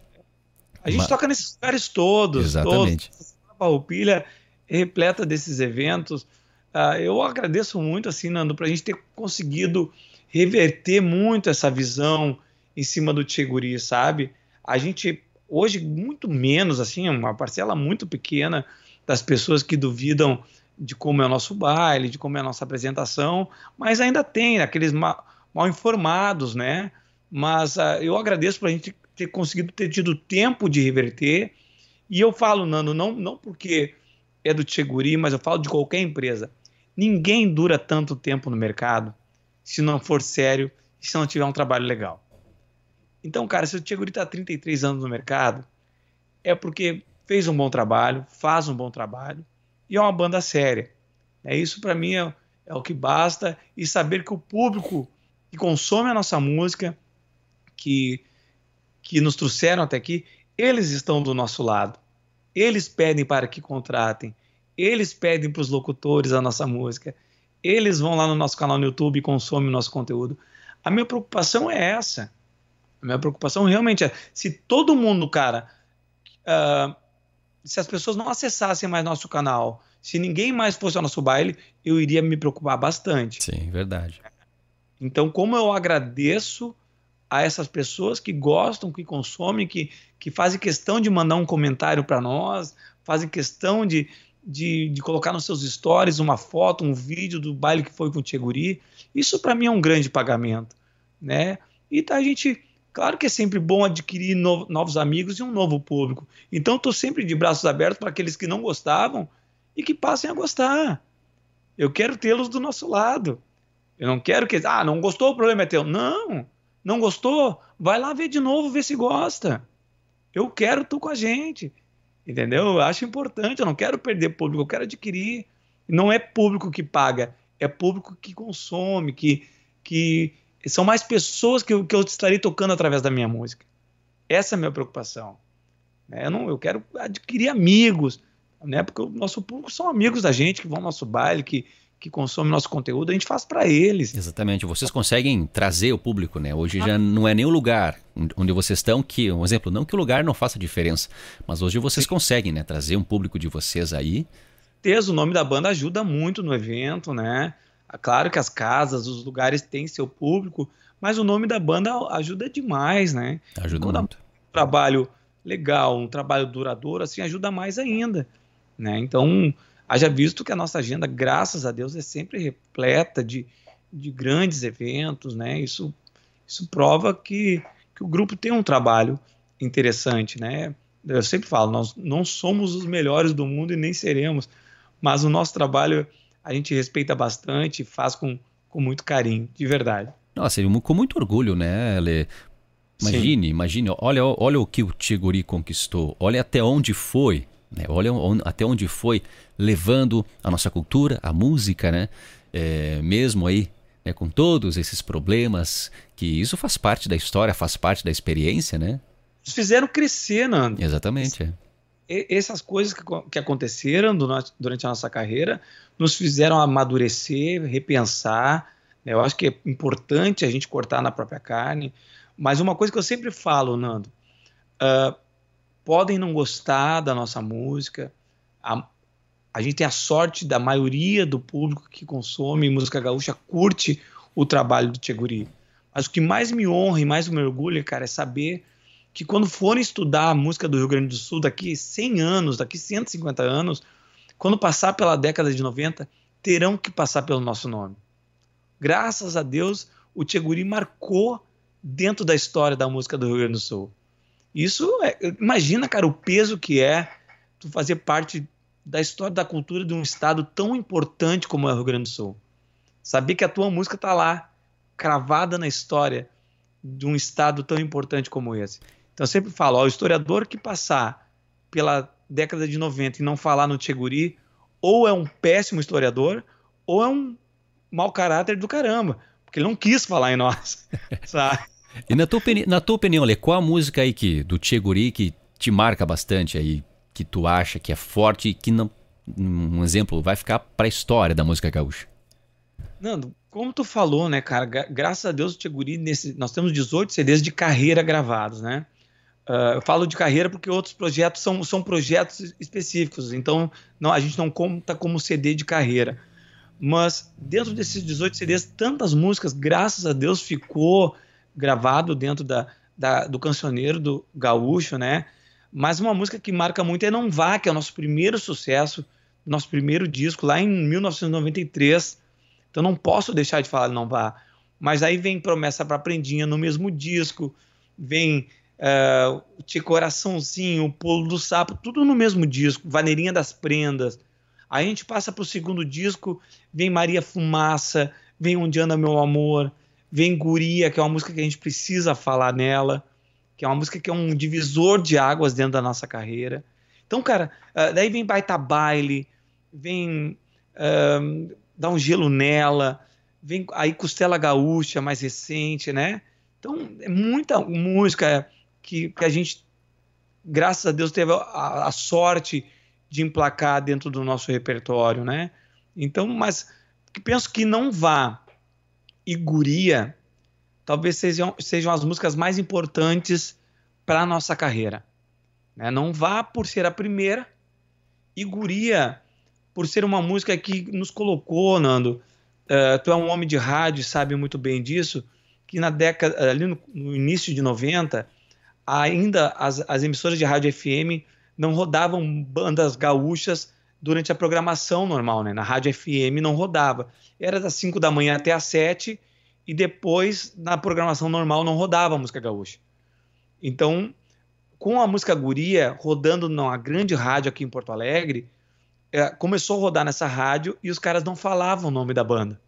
A gente toca nesses lugares todos. Exatamente. Todos. Farroupilha repleta desses eventos. Uh, eu agradeço muito, assim, Nando, para a gente ter conseguido reverter muito essa visão em cima do Tcheguri, sabe? A gente, hoje, muito menos, assim, uma parcela muito pequena das pessoas que duvidam de como é o nosso baile, de como é a nossa apresentação, mas ainda tem aqueles mal, informados, né? Mas uh, eu agradeço para a gente ter conseguido ter tido tempo de reverter. E eu falo, Nando, não, não porque é do Tcheguri, mas eu falo de qualquer empresa. Ninguém dura tanto tempo no mercado se não for sério e se não tiver um trabalho legal. Então, cara, se o Tcheguri está 33 anos no mercado, é porque fez um bom trabalho, faz um bom trabalho e é uma banda séria. É isso para mim é, é, o que basta e saber que o público que consome a nossa música, que que nos trouxeram até aqui, eles estão do nosso lado. Eles pedem para que contratem. Eles pedem para os locutores a nossa música. Eles vão lá no nosso canal no YouTube e consomem o nosso conteúdo. A minha preocupação é essa. A minha preocupação realmente é se todo mundo, cara, uh, se as pessoas não acessassem mais nosso canal, se ninguém mais fosse ao nosso baile, eu iria me preocupar bastante. Sim, verdade. Então, como eu agradeço a essas pessoas que gostam, que consomem, que, que fazem questão de mandar um comentário para nós, fazem questão de, de, de, colocar nos seus stories uma foto, um vídeo do baile que foi com o Tcheguri. Isso para mim é um grande pagamento, né? E tá, a gente Claro que é sempre bom adquirir no, novos amigos e um novo público. Então, estou sempre de braços abertos para aqueles que não gostavam e que passem a gostar. Eu quero tê-los do nosso lado. Eu não quero que. Ah, não gostou, o problema é teu. Não, não gostou? Vai lá ver de novo, ver se gosta. Eu quero tu com a gente. Entendeu? Eu acho importante. Eu não quero perder público, eu quero adquirir. Não é público que paga, é público que consome, que, que são mais pessoas que eu, que eu estarei tocando através da minha música. Essa é a minha preocupação. Né? Eu, não, eu quero adquirir amigos, né? porque o nosso público são amigos da gente que vão ao nosso baile, que, que consomem nosso conteúdo, a gente faz para eles. Exatamente, vocês conseguem trazer o público, né? Hoje já não é nem o lugar onde vocês estão que, um exemplo, não que o lugar não faça diferença, mas hoje vocês Sim. conseguem, né, trazer um público de vocês aí. o nome da banda ajuda muito no evento, né? Claro que as casas, os lugares têm seu público, mas o nome da banda ajuda demais, né? Ajuda Quando muito. Um trabalho legal, um trabalho duradouro, assim, ajuda mais ainda, né? Então, haja visto que a nossa agenda, graças a Deus, é sempre repleta de, de grandes eventos, né? Isso, isso prova que, que o grupo tem um trabalho interessante, né? Eu sempre falo, nós não somos os melhores do mundo e nem seremos, mas o nosso trabalho a gente respeita bastante, faz com, com muito carinho, de verdade. Nossa, com muito orgulho, né, Ale? Imagine, Sim. imagine, olha, olha o que o Tiguri conquistou, olha até onde foi, né? olha até onde foi levando a nossa cultura, a música, né? É, mesmo aí, né, com todos esses problemas, que isso faz parte da história, faz parte da experiência, né? Eles fizeram crescer, Nando. Exatamente. É essas coisas que, que aconteceram durante a nossa carreira nos fizeram amadurecer, repensar. Né? Eu acho que é importante a gente cortar na própria carne. Mas uma coisa que eu sempre falo, Nando, uh, podem não gostar da nossa música. A, a gente tem a sorte da maioria do público que consome música gaúcha curte o trabalho do Tcheguri. Mas o que mais me honra e mais me orgulha, cara, é saber que quando forem estudar a música do Rio Grande do Sul daqui 100 anos, daqui 150 anos, quando passar pela década de 90, terão que passar pelo nosso nome. Graças a Deus, o Tcheguri marcou dentro da história da música do Rio Grande do Sul. Isso, é, imagina, cara, o peso que é tu fazer parte da história da cultura de um estado tão importante como é o Rio Grande do Sul. Saber que a tua música está lá, cravada na história de um estado tão importante como esse. Então eu sempre falo, ó, o historiador que passar pela década de 90 e não falar no Tcheguri, ou é um péssimo historiador, ou é um mau caráter do caramba, porque ele não quis falar em nós, *laughs* sabe? E na tua, na tua opinião, Lê, qual a música aí que, do Tcheguri que te marca bastante aí, que tu acha que é forte e que não, um exemplo, vai ficar para a história da música gaúcha? Nando, como tu falou, né, cara, graças a Deus o Tcheguri, nesse, nós temos 18 CDs de carreira gravados, né? Uh, eu falo de carreira porque outros projetos são, são projetos específicos, então não, a gente não conta como CD de carreira. Mas dentro desses 18 CDs, tantas músicas, graças a Deus, ficou gravado dentro da, da, do cancioneiro do gaúcho, né? Mas uma música que marca muito é Não Vá, que é o nosso primeiro sucesso, nosso primeiro disco, lá em 1993. Então não posso deixar de falar Não Vá. Mas aí vem Promessa para Prendinha no mesmo disco, vem uh, Te Coraçãozinho, Pulo do Sapo, tudo no mesmo disco, Vaneirinha das Prendas. Aí a gente passa para o segundo disco, vem Maria Fumaça, vem Onde Anda Meu Amor, vem Guria, que é uma música que a gente precisa falar nela, que é uma música que é um divisor de águas dentro da nossa carreira. Então, cara, uh, daí vem Baita Baile, vem uh, Dá um Gelo Nela, vem aí Costela Gaúcha, mais recente, né? Então, é muita música que, que a gente, graças a Deus, teve a, a, sorte de emplacar dentro do nosso repertório, né? Então, mas penso que não vá e Guria talvez sejam, sejam as músicas mais importantes para a nossa carreira. Né? Não vá por ser a primeira e Guria por ser uma música que nos colocou, Nando. Uh, tu é um homem de rádio, sabe muito bem disso, que na década, ali no, no início de 90, ainda as, as emissoras de rádio FM não rodavam bandas gaúchas durante a programação normal, né? Na rádio FM não rodava. Era das 5 da manhã até as 7 e depois na programação normal não rodava música gaúcha. Então, com a música Guria rodando numa grande rádio aqui em Porto Alegre, é, começou a rodar nessa rádio e os caras não falavam o nome da banda.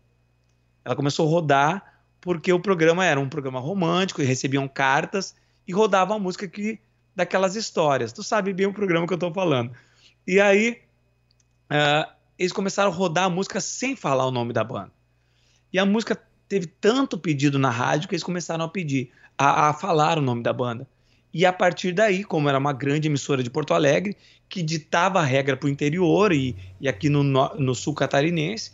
Ela começou a rodar porque o programa era um programa romântico e recebiam cartas e rodavam a música que daquelas histórias. Tu sabe bem o programa que eu estou falando. E aí uh, eles começaram a rodar a música sem falar o nome da banda. E a música teve tanto pedido na rádio que eles começaram a pedir, a, a falar o nome da banda. E a partir daí, como era uma grande emissora de Porto Alegre, que ditava a regra para o interior e, e aqui no, no, sul catarinense,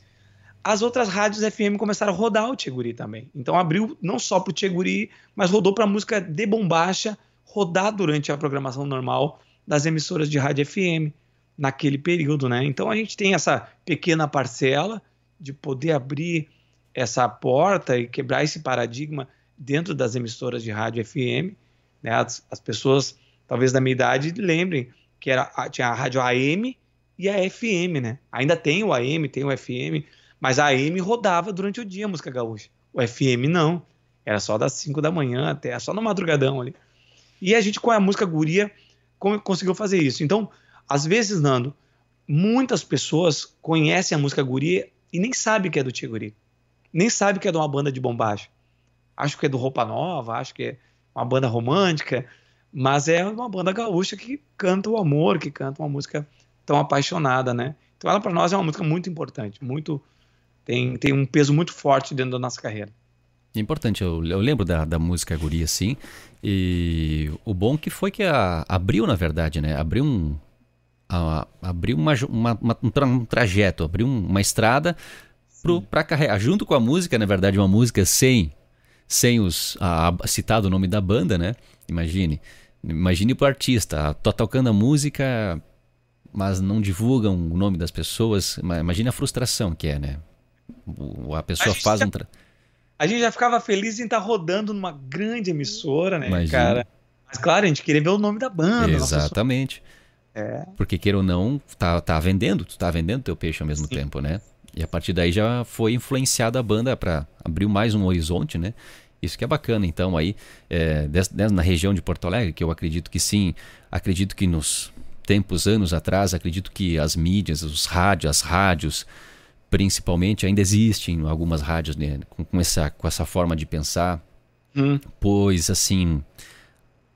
as outras rádios FM começaram a rodar o Tcheguri também. Então abriu não só para o Tcheguri, mas rodou para a música de bombacha rodar durante a programação normal das emissoras de rádio FM naquele período, né? Então a gente tem essa pequena parcela de poder abrir essa porta e quebrar esse paradigma dentro das emissoras de rádio FM. Né? As, as pessoas, talvez da minha idade, lembrem que era, tinha a rádio AM e a FM, né? Ainda tem o AM, tem o FM, mas a AM rodava durante o dia a música gaúcha. O FM não. Era só das 5 da manhã até, só no madrugadão ali. E a gente, com a música Guria, conseguiu fazer isso. Então, às vezes, Nando, muitas pessoas conhecem a música Guria e nem sabem que é do Tia Guri. Nem sabem que é de uma banda de bombagem. Acho que é do Roupa Nova, acho que é uma banda romântica, mas é uma banda gaúcha que canta o amor, que canta uma música tão apaixonada, né? Então ela para nós é uma música muito importante, muito tem, tem um peso muito forte dentro da nossa carreira. É importante, eu, eu lembro da, da música Guria, sim, e o bom que foi que a, abriu, na verdade, né? Abriu um, a, abriu uma, uma, uma, um trajeto, abriu uma estrada para carregar, junto com a música, na verdade, uma música sem sem os a, a, citado o nome da banda, né? Imagine. Imagine pro artista, tá tocando a música, mas não divulgam o nome das pessoas. Imagine a frustração que é, né? A pessoa a faz um. Tra... a gente já ficava feliz em estar tá rodando numa grande emissora, né, Imagina. cara? Mas claro, a gente queria ver o nome da banda. Exatamente. É. Porque queira ou não, tá, tá vendendo, tu tá vendendo teu peixe ao mesmo Sim. tempo, né? E a partir daí já foi influenciada a banda para abrir mais um horizonte, né? Isso que é bacana, então, aí, é, na região de Porto Alegre, que eu acredito que sim, acredito que nos tempos, anos atrás, acredito que as mídias, os rádios, as rádios, principalmente, ainda existem algumas rádios né, com, com, essa, com essa forma de pensar, hum. pois, assim...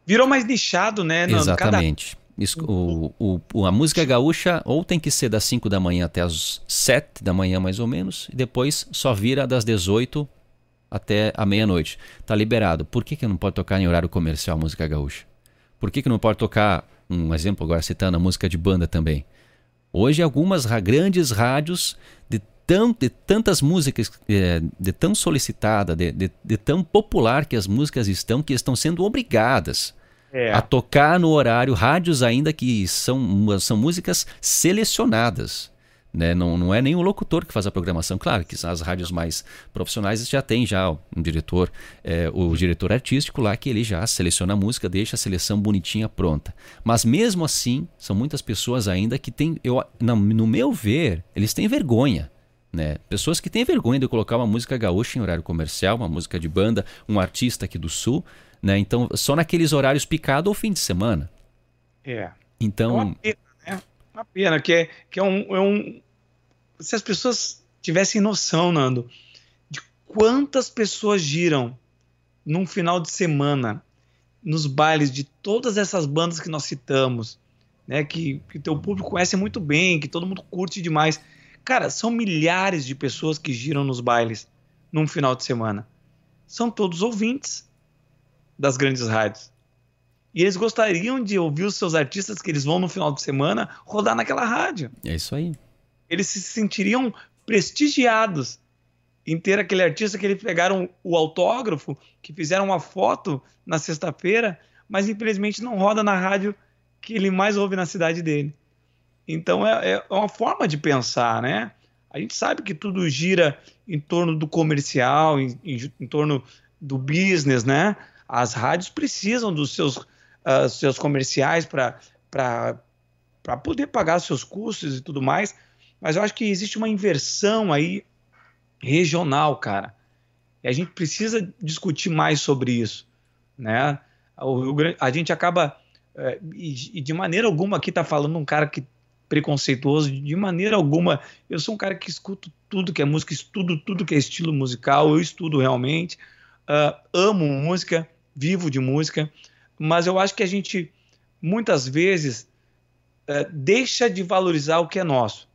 Virou mais nichado, né? Exatamente. Cada... O, o, a música gaúcha ou tem que ser das 5 da manhã até as 7 da manhã, mais ou menos, e depois só vira das 18 até a meia-noite. Tá liberado. Por que, que não pode tocar em horário comercial música gaúcha? Por que, que não pode tocar, um exemplo agora citando a música de banda também? Hoje algumas grandes rádios de, tão, de tantas músicas, é, de tão solicitada, de, de, de tão popular que as músicas estão, que estão sendo obrigadas é. a tocar no horário, rádios ainda que são, são músicas selecionadas. Né? Não, não é nem o locutor que faz a programação. Claro que as rádios mais profissionais já tem já um diretor, é, o diretor artístico lá que ele já seleciona a música, deixa a seleção bonitinha pronta. Mas mesmo assim, são muitas pessoas ainda que têm, eu, no meu ver, eles têm vergonha. Né? Pessoas que têm vergonha de colocar uma música gaúcha em horário comercial, uma música de banda, um artista aqui do sul, né? Então, só naqueles horários picados ou fim de semana. É. Então. É uma pena, né? Uma pena, que é, que é, um, é um. Se as pessoas tivessem noção, Nando, de quantas pessoas giram num final de semana nos bailes de todas essas bandas que nós citamos, né? Que, que teu público conhece muito bem, que todo mundo curte demais. Cara, são milhares de pessoas que giram nos bailes num final de semana. São todos ouvintes das grandes rádios. E eles gostariam de ouvir os seus artistas que eles vão no final de semana rodar naquela rádio. É isso aí. Eles se sentiriam prestigiados em ter aquele artista que eles pegaram o autógrafo, que fizeram uma foto na sexta-feira, mas infelizmente não roda na rádio que ele mais ouve na cidade dele. Então é, é uma forma de pensar, né? A gente sabe que tudo gira em torno do comercial, em, em, em torno do business, né? As rádios precisam dos seus, uh, seus comerciais para poder pagar seus custos e tudo mais, mas eu acho que existe uma inversão aí regional, cara. E a gente precisa discutir mais sobre isso, né? A gente acaba é, e, de maneira alguma aqui tá falando um cara que preconceituoso, de maneira alguma. Eu sou um cara que escuto tudo que é música, estudo tudo que é estilo musical, eu estudo realmente, uh, amo música, vivo de música, mas eu acho que a gente muitas vezes é, deixa de valorizar o que é nosso.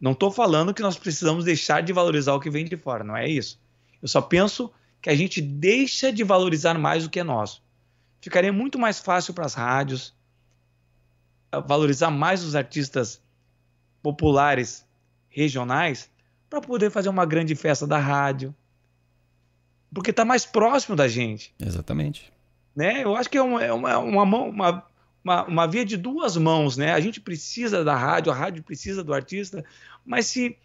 Não estou falando que nós precisamos deixar de valorizar o que vem de fora, não é isso. Eu só penso que a gente deixa de valorizar mais o que é nosso. Ficaria muito mais fácil para as rádios valorizar mais os artistas populares regionais para poder fazer uma grande festa da rádio, porque está mais próximo da gente. Exatamente. Né? Eu acho que é uma, é uma, uma, mão, uma, uma, uma via de duas mãos. Né? A gente precisa da rádio, a rádio precisa do artista, mas se,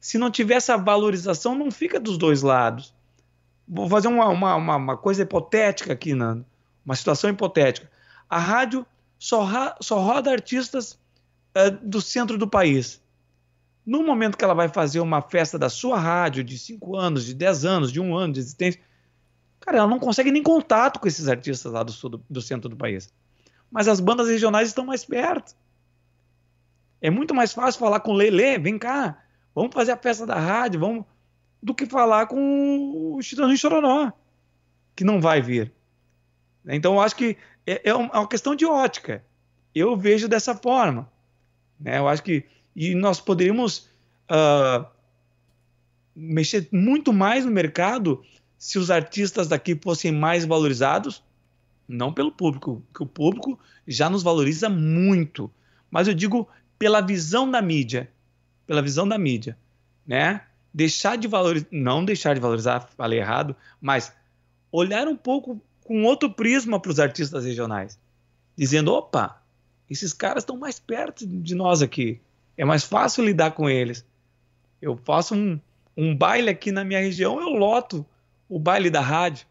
se não tiver essa valorização, não fica dos dois lados. Vou fazer uma, uma, uma coisa hipotética aqui, Nando. Uma situação hipotética. A rádio só, só roda artistas uh, do centro do país. No momento que ela vai fazer uma festa da sua rádio de 5 anos, de 10 anos, de um ano de existência, cara, ela não consegue nem contato com esses artistas lá do, sul, do, do centro do país. Mas as bandas regionais estão mais perto. É muito mais fácil falar com o Lele, vem cá, vamos fazer a festa da rádio, vamos, do que falar com o Chitãozinho Chororó, que não vai vir. Então eu acho que é, é uma questão de ótica. Eu vejo dessa forma. Né? Eu acho que e nós poderíamos uh, mexer muito mais no mercado se os artistas daqui fossem mais valorizados, não pelo público, que o público já nos valoriza muito, mas eu digo pela visão da mídia, pela visão da mídia, né? Deixar de valorizar, não deixar de valorizar, falei errado, mas olhar um pouco com outro prisma para os artistas regionais, dizendo, opa, esses caras estão mais perto de nós aqui, é mais fácil lidar com eles. Eu faço um, um baile aqui na minha região, eu loto o baile da rádio,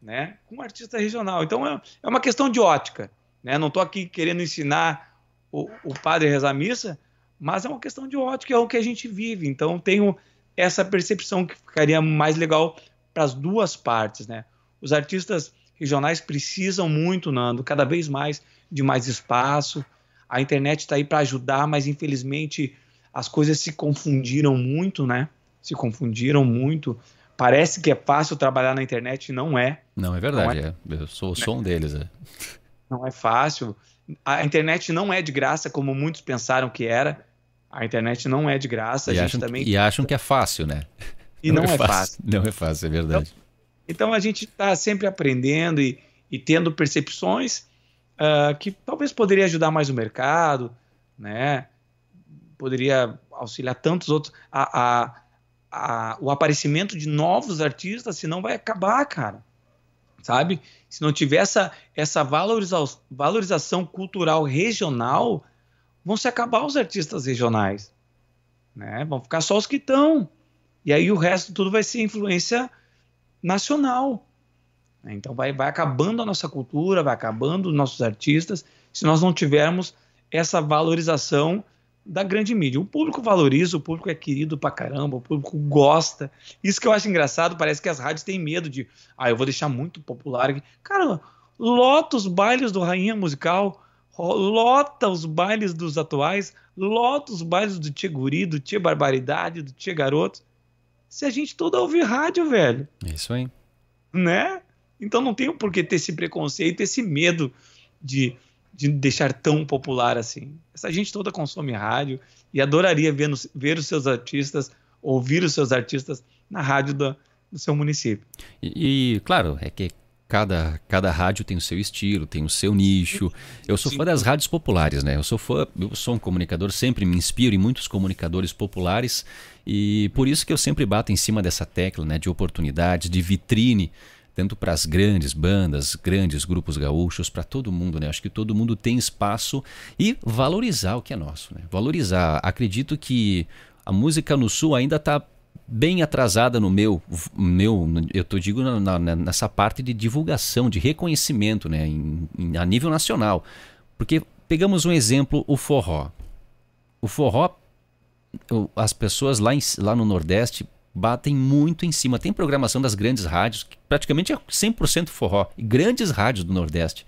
né? Com um artista regional. Então é, é uma questão de ótica, né? Não estou aqui querendo ensinar o, o padre a rezar missa, mas é uma questão de ótica, é o que a gente vive. Então tenho essa percepção que ficaria mais legal para as duas partes, né? Os artistas regionais precisam muito, Nando, cada vez mais de mais espaço. A internet está aí para ajudar, mas infelizmente as coisas se confundiram muito, né? Se confundiram muito. Parece que é fácil trabalhar na internet, não é. Não é verdade, não é. é. Eu sou, sou um deles. É. Não é fácil. A internet não é de graça, como muitos pensaram que era. A internet não é de graça. E, acham, também... e acham que é fácil, né? E não, não é, é fácil. fácil. Não é fácil, é verdade. Então, então a gente está sempre aprendendo e, e tendo percepções uh, que talvez poderia ajudar mais o mercado, né? Poderia auxiliar tantos outros. A, a, a, o aparecimento de novos artistas, senão vai acabar, cara. Sabe? Se não tiver essa, essa valoriza valorização cultural regional, vão se acabar os artistas regionais. Né? Vão ficar só os que estão. E aí o resto tudo vai ser influência nacional. Então vai, vai acabando a nossa cultura, vai acabando os nossos artistas, se nós não tivermos essa valorização da grande mídia. O público valoriza, o público é querido pra caramba, o público gosta. Isso que eu acho engraçado, parece que as rádios têm medo de, ah, eu vou deixar muito popular aqui. Cara, lota os bailes do Rainha Musical, lota os bailes dos atuais, lota os bailes do Tia Guri, do Tia Barbaridade, do Tia Garoto. Se a gente toda ouvir rádio, velho. Isso aí. Né? Então não tem por que ter esse preconceito, esse medo de, de deixar tão popular assim. Essa gente toda consome rádio e adoraria ver, ver os seus artistas, ouvir os seus artistas na rádio do, do seu município. E, e, claro, é que cada, cada rádio tem o seu estilo, tem o seu nicho. Eu sou Sim. fã das rádios populares, né? Eu sou fã, eu sou um comunicador, sempre me inspiro em muitos comunicadores populares e por isso que eu sempre bato em cima dessa tecla, né? De oportunidades, de vitrine tanto para as grandes bandas, grandes grupos gaúchos, para todo mundo, né? Acho que todo mundo tem espaço e valorizar o que é nosso, né? Valorizar. Acredito que a música no Sul ainda está bem atrasada no meu, meu eu tô digo na, na, nessa parte de divulgação, de reconhecimento, né? Em, em, a nível nacional. Porque pegamos um exemplo, o forró. O forró, as pessoas lá, em, lá no Nordeste batem muito em cima. Tem programação das grandes rádios, que praticamente é 100% forró, e grandes rádios do Nordeste.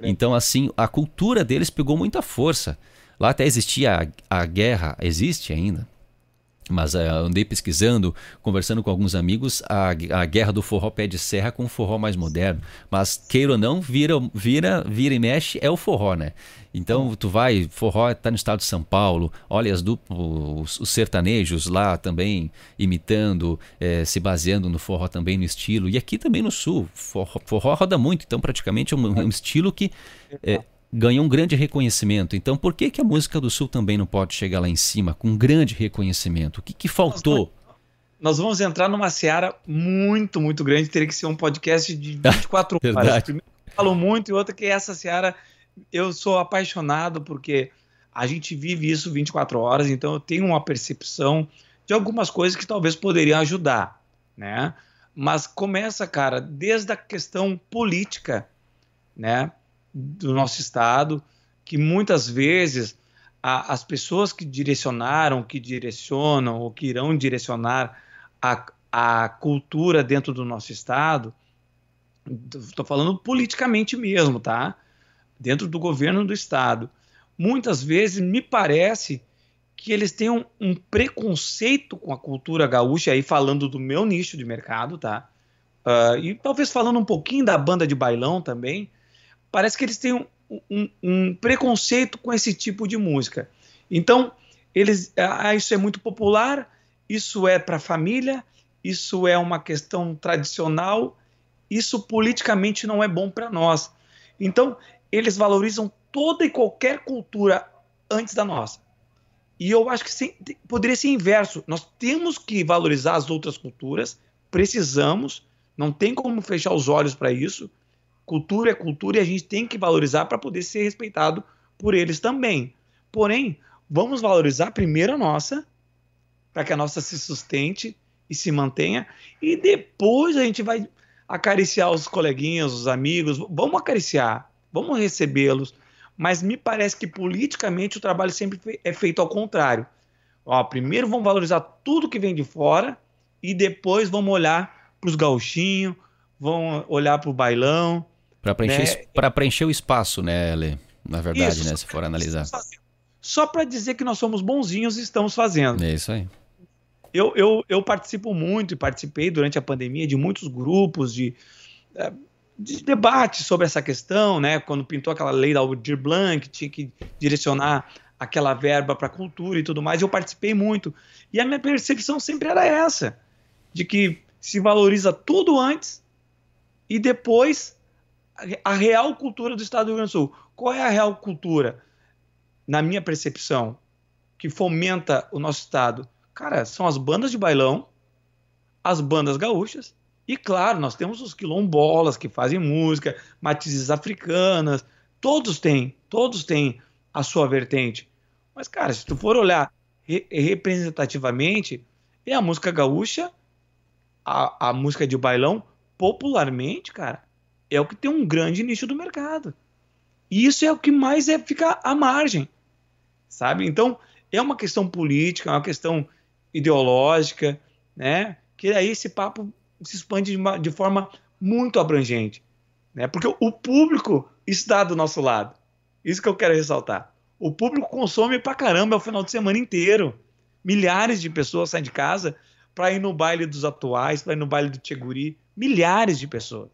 É. Então, assim, a cultura deles pegou muita força. Lá até existia a, a guerra, existe ainda, mas uh, andei pesquisando, conversando com alguns amigos, a, a guerra do forró pé de serra com o forró mais moderno. Mas, queira ou não, vira, vira, vira e mexe é o forró, né? Então, tu vai, forró tá no estado de São Paulo, olha as os, os sertanejos lá também imitando, é, se baseando no forró também no estilo. E aqui também no sul, forró, forró roda muito, então praticamente é um, um estilo que é, ganhou um grande reconhecimento. Então, por que, que a música do Sul também não pode chegar lá em cima com um grande reconhecimento? O que, que faltou? Nós vamos entrar numa seara muito, muito grande. Teria que ser um podcast de *laughs* 24 horas. Primeiro, eu falo muito e outra que essa seara eu sou apaixonado porque a gente vive isso 24 horas, então eu tenho uma percepção de algumas coisas que talvez poderiam ajudar, né? Mas começa, cara, desde a questão política, né? Do nosso estado, que muitas vezes a, as pessoas que direcionaram, que direcionam ou que irão direcionar a, a cultura dentro do nosso estado, estou falando politicamente mesmo, tá? Dentro do governo do estado, muitas vezes me parece que eles têm um, um, preconceito com a cultura gaúcha, aí falando do meu nicho de mercado, tá? Uh, e talvez falando um pouquinho da banda de bailão também, parece que eles têm um, um, um preconceito com esse tipo de música. Então, eles, ah, isso é muito popular, isso é para a família, isso é uma questão tradicional, isso politicamente não é bom para nós. Então, eles valorizam toda e qualquer cultura antes da nossa. E eu acho que sim, poderia ser inverso. Nós temos que valorizar as outras culturas, precisamos, não tem como fechar os olhos para isso, Cultura é cultura e a gente tem que valorizar para poder ser respeitado por eles também. Porém, vamos valorizar primeiro a nossa, para que a nossa se sustente e se mantenha. E depois a gente vai acariciar os coleguinhas, os amigos. Vamos acariciar, vamos recebê-los. Mas me parece que politicamente o trabalho sempre é feito ao contrário. Ó, primeiro vamos valorizar tudo que vem de fora e depois vamos olhar para os gauchinhos, vamos olhar para o bailão. Para preencher, né? preencher o espaço, né, Lê? Na verdade, Isso, né? Se for analisar. Só para dizer que nós somos bonzinhos e estamos fazendo. É isso aí. Eu, eu, eu participo muito e participei durante a pandemia de muitos grupos de, eh, de debate sobre essa questão, né? Quando pintou aquela lei da Aldir Blanc, tinha que direcionar aquela verba para a cultura e tudo mais, eu participei muito. E a minha percepção sempre era essa, de que se valoriza tudo antes e depois a real cultura do Estado do Rio Grande do Sul. Qual é a real cultura? Na minha percepção, que fomenta o nosso Estado Cara, são as bandas de bailão, as bandas gaúchas, e claro, nós temos os quilombolas que fazem música, matizes africanas, todos têm, todos têm a sua vertente. Mas, cara, se tu for olhar re representativamente, é a música gaúcha, a, a música de bailão, popularmente, cara, é o que tem um grande nicho do mercado. E isso é o que mais é ficar à margem, sabe? Então, é uma questão política, é uma questão ideológica, né? Que aí esse papo se expande de, uma, de forma muito abrangente, né? Porque o público está do nosso lado. Isso que eu quero ressaltar. O público consome pra caramba o final de semana inteiro. Milhares de pessoas saem de casa para ir no baile dos atuais, para ir no baile do Tcheguri. Milhares de pessoas.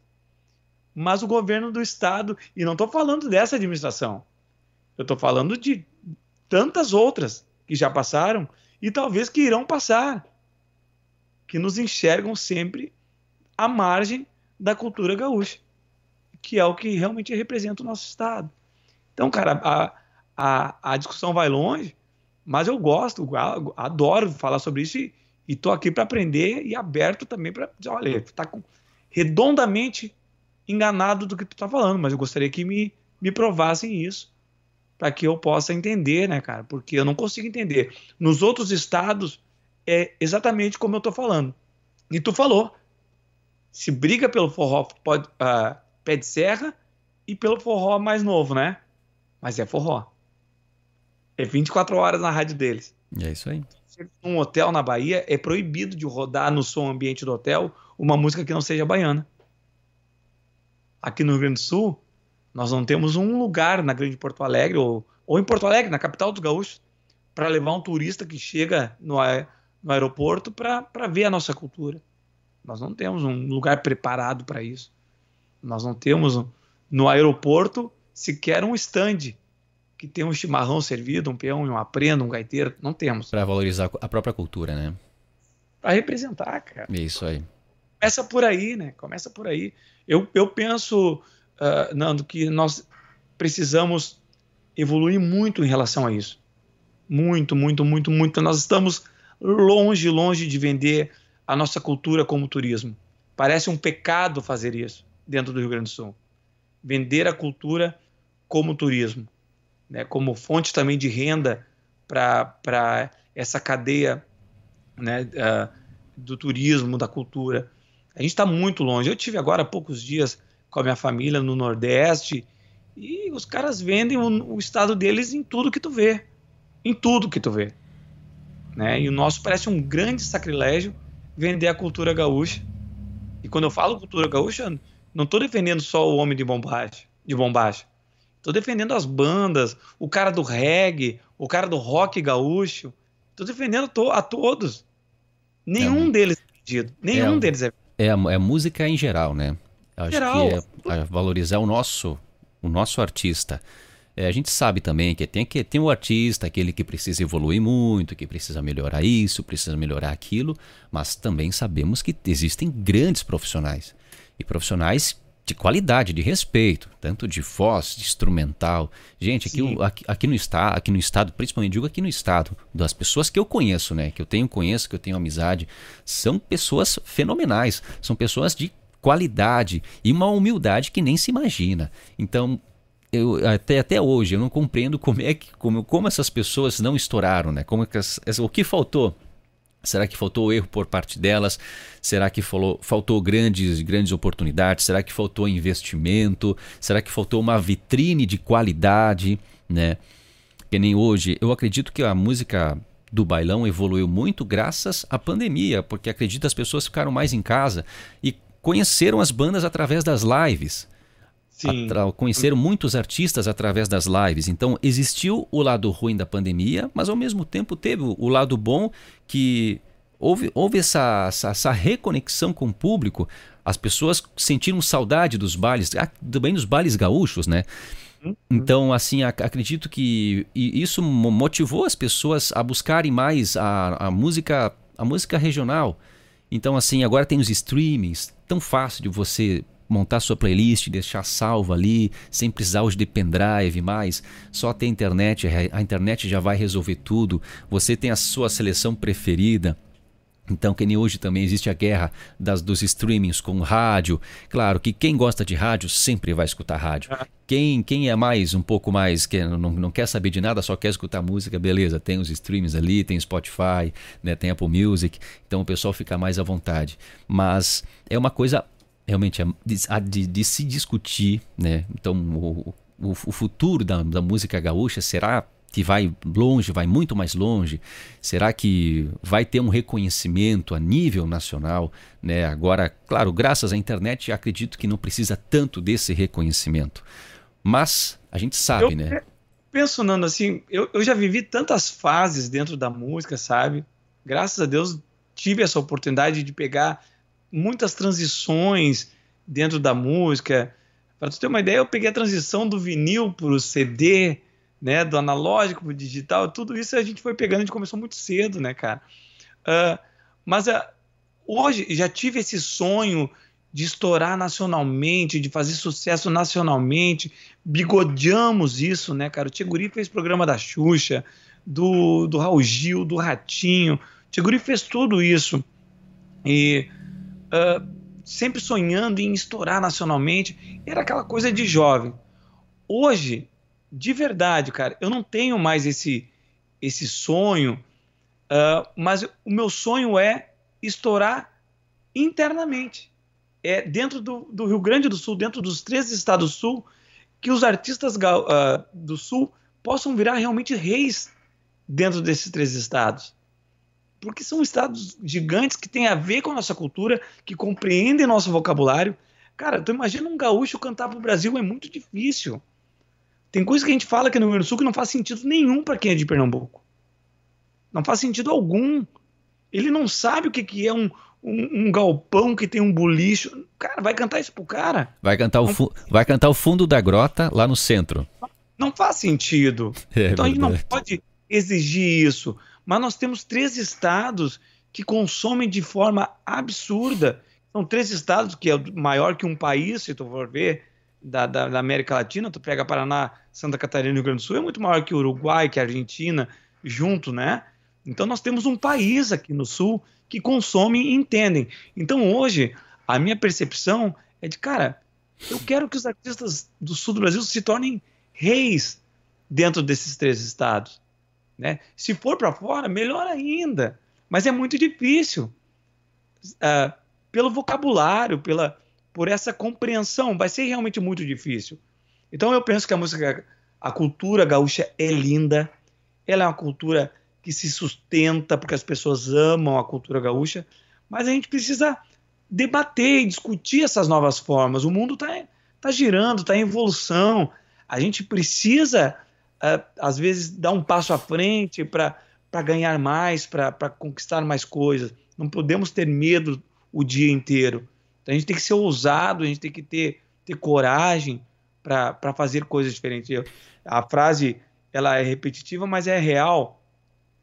Mas o governo do estado, e não estou falando dessa administração, eu estou falando de tantas outras que já passaram e talvez que irão passar, que nos enxergam sempre à margem da cultura gaúcha, que é o que realmente representa o nosso Estado. Então, cara, a, a, a discussão vai longe, mas eu gosto, adoro falar sobre isso e estou aqui para aprender e aberto também para dizer, olha, está redondamente enganado do que tu está falando, mas eu gostaria que me, me provassem isso para que eu possa entender, né, cara? Porque eu não consigo entender. Nos outros estados é exatamente como eu tô falando. E tu falou, se briga pelo forró pode, uh, pé de serra e pelo forró mais novo, né? Mas é forró. É 24 horas na rádio deles. É isso aí. Um hotel na Bahia é proibido de rodar no som ambiente do hotel uma música que não seja baiana. Aqui no Rio Grande do Sul, nós não temos um lugar na Grande Porto Alegre, ou, ou em Porto Alegre, na capital dos gaúchos, para levar um turista que chega no, no aeroporto para ver a nossa cultura. Nós não temos um lugar preparado para isso. Nós não temos no aeroporto sequer um stand que tem um chimarrão servido, um peão, uma prenda, um gaiteiro. Não temos. Para valorizar a própria cultura, né? Para representar, cara. Isso aí. Começa por aí, né? Começa por aí. Eu, eu penso uh, Nando, que nós precisamos evoluir muito em relação a isso. Muito, muito, muito, muito. Nós estamos longe, longe de vender a nossa cultura como turismo. Parece um pecado fazer isso dentro do Rio Grande do Sul. Vender a cultura como turismo, né? como fonte também de renda para essa cadeia né? Uh, do turismo, da cultura. A gente está muito longe. Eu tive agora há poucos dias com a minha família no Nordeste. E os caras vendem o, o estado deles em tudo que tu vê. Em tudo que tu vê. Né? E o nosso parece um grande sacrilégio vender a cultura gaúcha. E quando eu falo cultura gaúcha, não estou defendendo só o homem de bombacha. De bombacha. Estou defendendo as bandas, o cara do reggae, o cara do rock gaúcho. Estou defendendo to a todos. Nenhum é, deles é vendido. Nenhum é, deles é É a, é música em geral, né? Acho Geral. que é, é valorizar o nosso, o nosso artista. É, a gente sabe também que tem que tem o artista, aquele que precisa evoluir muito, que precisa melhorar isso, precisa melhorar aquilo, mas também sabemos que existem grandes profissionais e profissionais de qualidade, de respeito, tanto de voz, de instrumental. Gente, aqui, aqui, aqui, no estado, aqui no estado, principalmente digo aqui no estado, das pessoas que eu conheço, né, que eu tenho conheço, que eu tenho amizade, são pessoas fenomenais, são pessoas de qualidade e uma humildade que nem se imagina. Então, eu, até, até hoje eu não compreendo como é que como, como essas pessoas não estouraram, né? Como as, o que faltou? Será que faltou erro por parte delas? Será que falou, faltou grandes, grandes oportunidades? Será que faltou investimento? Será que faltou uma vitrine de qualidade? Né? Que nem hoje. Eu acredito que a música do bailão evoluiu muito graças à pandemia, porque acredito as pessoas ficaram mais em casa e conheceram as bandas através das lives. Conheceram muitos artistas através das lives. Então, existiu o lado ruim da pandemia, mas ao mesmo tempo teve o lado bom que houve, houve essa, essa, essa reconexão com o público. As pessoas sentiram saudade dos bailes, ah, também dos bailes gaúchos, né? Uhum. Então, assim, acredito que isso motivou as pessoas a buscarem mais a, a música a música regional. Então, assim, agora tem os streamings, tão fácil de você montar sua playlist, deixar salva ali, sem precisar hoje de pendrive mais, só ter internet, a internet já vai resolver tudo. Você tem a sua seleção preferida. Então, que nem hoje também existe a guerra das, dos streamings com rádio. Claro que quem gosta de rádio sempre vai escutar rádio. Quem, quem é mais, um pouco mais, que não, não quer saber de nada, só quer escutar música, beleza. Tem os streamings ali, tem Spotify, né, tem Apple Music. Então o pessoal fica mais à vontade. Mas é uma coisa realmente a de, de, se discutir, né? Então, o, o, o futuro da, da música gaúcha será que vai longe, vai muito mais longe? Será que vai ter um reconhecimento a nível nacional? Né? Agora, claro, graças à internet, acredito que não precisa tanto desse reconhecimento. Mas a gente sabe, eu, né? Penso, Nando, assim, eu, eu já vivi tantas fases dentro da música, sabe? Graças a Deus tive essa oportunidade de pegar muitas transições dentro da música. Para tu ter uma ideia, eu peguei a transição do vinil para o CD, né, do analógico para o digital, tudo isso a gente foi pegando, a gente começou muito cedo, né, cara? Uh, mas uh, hoje já tive esse sonho de estourar nacionalmente, de fazer sucesso nacionalmente, bigodeamos isso, né, cara? O Tiguri fez programa da Xuxa, do, do Raul Gil, do Ratinho, o Tiguri fez tudo isso. E uh, sempre sonhando em estourar nacionalmente. Era aquela coisa de jovem. Hoje, de verdade, cara, eu não tenho mais esse, esse sonho, uh, mas o meu sonho é estourar internamente. É dentro do, do, Rio Grande do Sul, dentro dos três estados do Sul, que os artistas uh, do Sul possam virar realmente reis dentro desses três estados porque são estados gigantes que têm a ver com a nossa cultura, que compreendem nosso vocabulário. Cara, tu imagina um gaúcho cantar pro Brasil é muito difícil. Tem coisas que a gente fala aqui no Rio Grande do Sul que não faz sentido nenhum para quem é de Pernambuco. Não faz sentido algum. Ele não sabe o que, que é um, um, um, galpão que tem um bulicho. Cara, vai cantar isso pro cara. Vai cantar, o, vai cantar o fundo da grota lá no centro. Não faz sentido. É então verdade. a gente não pode exigir isso mas nós temos três estados que consomem de forma absurda. São três estados que é maior que um país, se tu for ver, da, da, da, América Latina. Tu pega Paraná, Santa Catarina e Rio Grande do Sul, é muito maior que o Uruguai, que a Argentina, junto, né? Então nós temos um país aqui no Sul que consome e entendem. Então hoje, a minha percepção é de, cara, eu quero que os artistas do Sul do Brasil se tornem reis dentro desses três estados. Né? Se for para fora, melhor ainda. Mas é muito difícil. Uh, pelo vocabulário, pela, por essa compreensão, vai ser realmente muito difícil. Então eu penso que a música, a cultura gaúcha é linda. Ela é uma cultura que se sustenta porque as pessoas amam a cultura gaúcha. Mas a gente precisa debater e discutir essas novas formas. O mundo está tá girando, está em evolução. A gente precisa uh, às vezes dar um passo à frente para ganhar mais, para conquistar mais coisas. Não podemos ter medo o dia inteiro. Então a gente tem que ser ousado, a gente tem que ter, ter coragem para fazer coisas diferentes. Eu, a frase ela é repetitiva, mas é real.